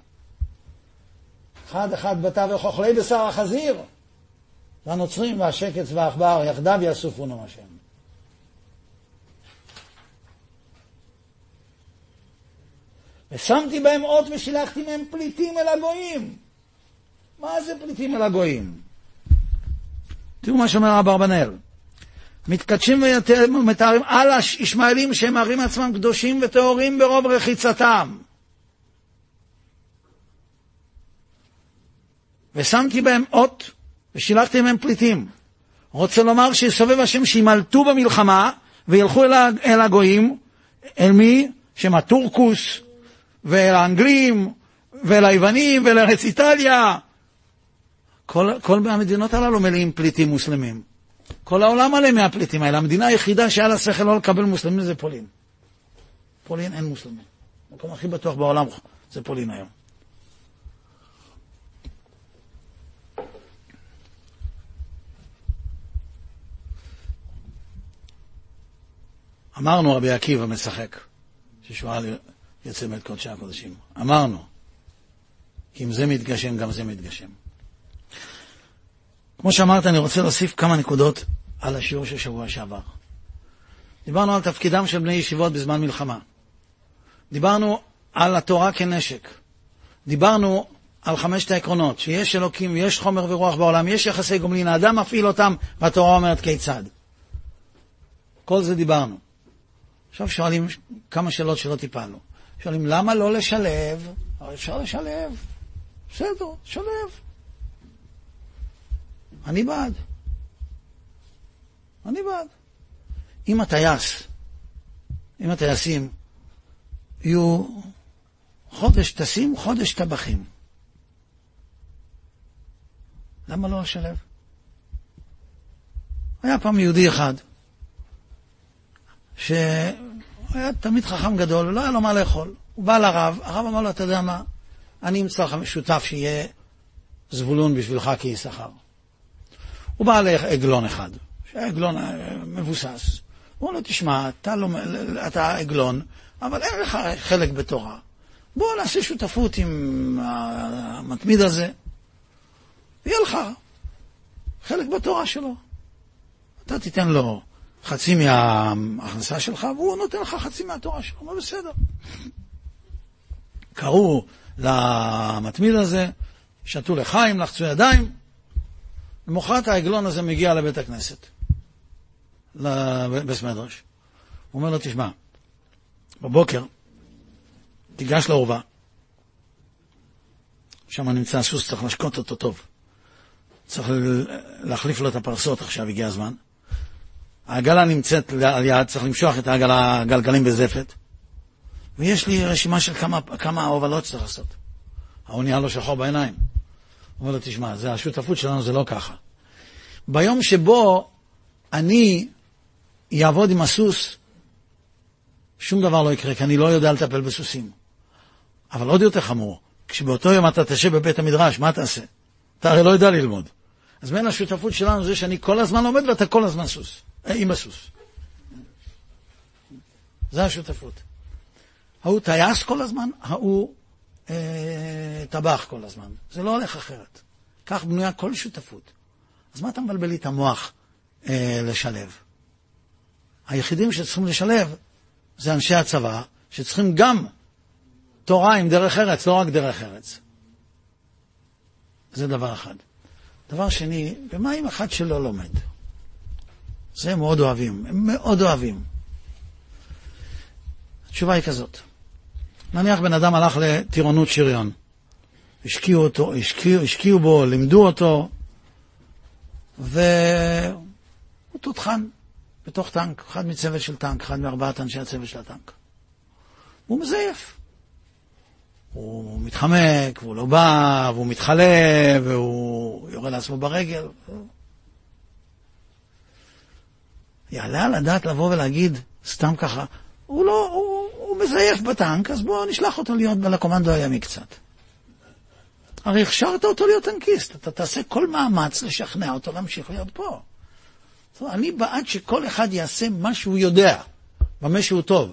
אחד אחד בתווך אוכלי בשר החזיר, והנוצרים והשקץ והעכבר יחדיו יאסופונו השם. ושמתי בהם אות ושילחתי מהם פליטים אל הגויים. מה זה פליטים אל הגויים? תראו מה שאומר אברבנאל. מתקדשים ומתארים על הישמעאלים שהם מראים עצמם קדושים וטהורים ברוב רחיצתם. ושמתי בהם אות ושילחתי מהם פליטים. רוצה לומר שיסובב השם שימלטו במלחמה וילכו אל הגויים, אל מי? שהם הטורקוס ואל האנגלים ואל היוונים ואל ארץ איטליה. כל, כל המדינות הללו מלאים פליטים מוסלמים. כל העולם מלא מהפליטים האלה. המדינה היחידה שהיה לה שכל לא לקבל מוסלמים זה פולין. פולין אין מוסלמים. המקום הכי בטוח בעולם זה פולין היום. אמרנו רבי עקיבא משחק, ששואל יוצא מאת קודשי הקודשים. אמרנו, כי אם זה מתגשם, גם זה מתגשם. כמו שאמרת, אני רוצה להוסיף כמה נקודות על השיעור של שבוע שעבר. דיברנו על תפקידם של בני ישיבות בזמן מלחמה. דיברנו על התורה כנשק. דיברנו על חמשת העקרונות, שיש אלוקים, יש חומר ורוח בעולם, יש יחסי גומלין, האדם מפעיל אותם, והתורה אומרת כיצד. כל זה דיברנו. עכשיו שואלים כמה שאלות שלא טיפלנו. שואלים, למה לא לשלב? אפשר לשלב. בסדר, שלב. אני בעד. אני בעד. אם הטייס, אם הטייסים יהיו חודש טסים, חודש טבחים, למה לא לשלב? היה פעם יהודי אחד, שהיה תמיד חכם גדול, ולא היה לו מה לאכול. הוא בא לרב, הרב אמר לו, אתה יודע מה, אני אמצא לך משותף שיהיה זבולון בשבילך כיששכר. הוא בא לעגלון אחד, שהיה עגלון מבוסס. הוא אומר לו, תשמע, אתה, לא, אתה עגלון, אבל אין לך חלק בתורה. בוא נעשה שותפות עם המתמיד הזה, ויהיה לך חלק בתורה שלו. אתה תיתן לו חצי מההכנסה שלך, והוא נותן לך חצי מהתורה שלו. מה בסדר. קראו למתמיד הזה, שתו לחיים, לחצו ידיים. למחרת העגלון הזה מגיע לבית הכנסת, לבית מדרש. הוא אומר לו, תשמע, בבוקר תיגש לאורווה, שם נמצא הסוס, צריך לשקוט אותו טוב. צריך להחליף לו את הפרסות עכשיו, הגיע הזמן. העגלה נמצאת על יד, צריך למשוח את העגלה, הגלגלים בזפת. ויש לי רשימה של כמה, כמה הובלות שצריך לעשות. ההוא נהיה לו שחור בעיניים. אומר לו, תשמע, זה השותפות שלנו זה לא ככה. ביום שבו אני אעבוד עם הסוס, שום דבר לא יקרה, כי אני לא יודע לטפל בסוסים. אבל עוד יותר חמור, כשבאותו יום אתה תשב בבית המדרש, מה תעשה? אתה הרי לא יודע ללמוד. אז בין השותפות שלנו זה שאני כל הזמן לומד ואתה כל הזמן סוס, עם הסוס. זה השותפות. ההוא טייס כל הזמן, ההוא אה, טבח כל הזמן. זה לא הולך אחרת. כך בנויה כל שותפות. אז מה אתה מבלבל לי את המוח אה, לשלב? היחידים שצריכים לשלב זה אנשי הצבא, שצריכים גם תורה עם דרך ארץ, לא רק דרך ארץ. זה דבר אחד. דבר שני, ומה עם אחד שלא לומד? זה הם מאוד אוהבים, הם מאוד אוהבים. התשובה היא כזאת, נניח בן אדם הלך לטירונות שריון, השקיעו אותו, השקיעו, השקיעו בו, לימדו אותו, והוא תותחן בתוך טנק, אחד מצוות של טנק, אחד מארבעת אנשי הצוות של הטנק. הוא מזייף. הוא מתחמק, והוא לא בא, והוא מתחלא, והוא יורה לעצמו ברגל. יעלה על הדעת לבוא ולהגיד, סתם ככה, הוא לא, הוא, הוא מזייף בטנק, אז בואו נשלח אותו להיות לקומנדו הימי קצת. הרי הכשרת אותו להיות טנקיסט, אתה תעשה כל מאמץ לשכנע אותו להמשיך להיות פה. אומרת, אני בעד שכל אחד יעשה מה שהוא יודע, במה שהוא טוב.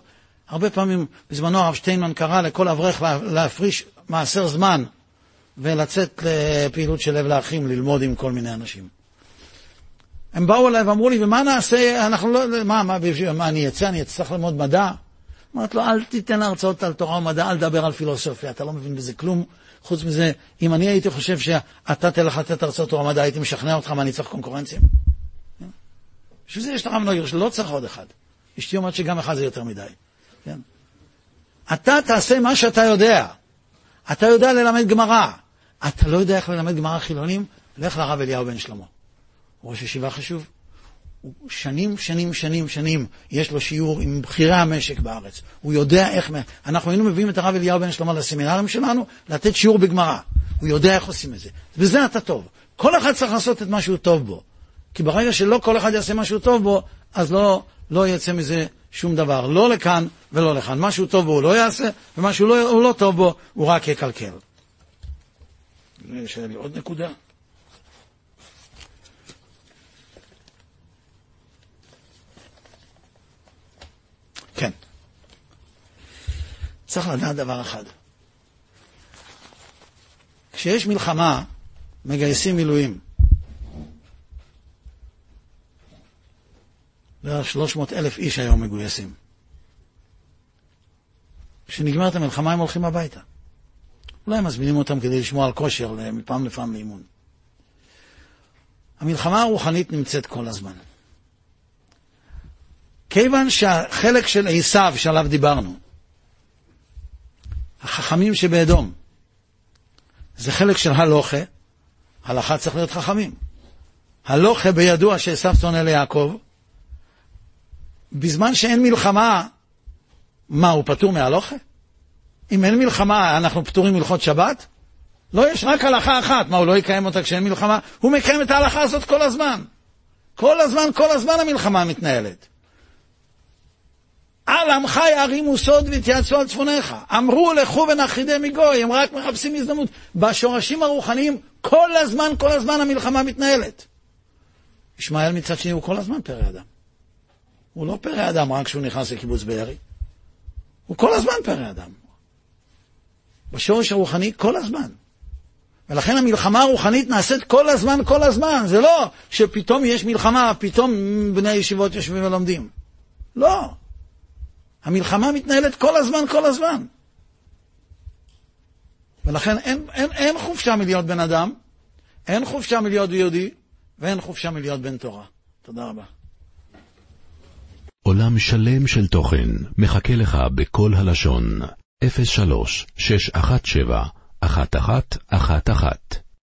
הרבה פעמים, בזמנו הרב שטיינמן קרא לכל אברך להפריש מעשר זמן ולצאת לפעילות של לב לאחים, ללמוד עם כל מיני אנשים. הם באו אליי ואמרו לי, ומה נעשה, אנחנו לא, מה, מה, מה אני אצא, אני אצטרך ללמוד מדע? אמרתי לו, אל תיתן הרצאות על תורה ומדע, אל תדבר על פילוסופיה, אתה לא מבין בזה כלום. חוץ מזה, אם אני הייתי חושב שאתה תלך לתת הרצאות תורה ומדע, הייתי משכנע אותך מה אני צריך קונקורנציה? בשביל זה יש הרב נויר, שלא צריך עוד אחד. אשתי אומרת שגם אחד זה יותר מדי. כן? אתה תעשה מה שאתה יודע. אתה יודע ללמד גמרא. אתה לא יודע איך ללמד גמרא חילונים? לך לרב אליהו בן שלמה. ראש ישיבה חשוב. שנים, שנים, שנים, שנים, יש לו שיעור עם בכירי המשק בארץ. הוא יודע איך... אנחנו היינו מביאים את הרב אליהו בן שלמה לסמינרים שלנו, לתת שיעור בגמרא. הוא יודע איך עושים את זה. בזה אתה טוב. כל אחד צריך לעשות את מה שהוא טוב בו. כי ברגע שלא כל אחד יעשה משהו טוב בו, אז לא, לא יצא מזה שום דבר. לא לכאן ולא לכאן. משהו טוב בו הוא לא יעשה, ומשהו לא, לא טוב בו הוא רק יקלקל. יש לי עוד נקודה. כן. צריך לדעת דבר אחד. כשיש מלחמה, מגייסים מילואים. בערך 300 אלף איש היום מגויסים. כשנגמרת המלחמה הם הולכים הביתה. אולי מזמינים אותם כדי לשמוע על כושר מפעם לפעם לאימון. המלחמה הרוחנית נמצאת כל הזמן. כיוון שהחלק של עשיו שעליו דיברנו, החכמים שבאדום, זה חלק של הלוכה, הלכה צריך להיות חכמים. הלוכה בידוע שעשיו שונא ליעקב, בזמן שאין מלחמה, מה, הוא פטור מהלוכה? אם אין מלחמה, אנחנו פטורים מלכות שבת? לא, יש רק הלכה אחת. מה, הוא לא יקיים אותה כשאין מלחמה? הוא מקיים את ההלכה הזאת כל הזמן. כל הזמן, כל הזמן המלחמה מתנהלת. על עמך יערימו סוד והתייעצו על צפוניך. אמרו לכו ונחידי מגוי, הם רק מחפשים הזדמנות. בשורשים הרוחניים, כל הזמן, כל הזמן המלחמה מתנהלת. ישמעאל מצד שני הוא כל הזמן פרא אדם. הוא לא פרא אדם רק כשהוא נכנס לקיבוץ בארי. הוא כל הזמן פרא אדם. בשורש הרוחני כל הזמן. ולכן המלחמה הרוחנית נעשית כל הזמן, כל הזמן. זה לא שפתאום יש מלחמה, פתאום בני הישיבות יושבים ולומדים. לא. המלחמה מתנהלת כל הזמן, כל הזמן. ולכן אין, אין, אין חופשה מלהיות בן אדם, אין חופשה מלהיות יהודי, ואין חופשה מלהיות בן תורה. תודה רבה. עולם שלם של תוכן מחכה לך בכל הלשון, 03 617 1111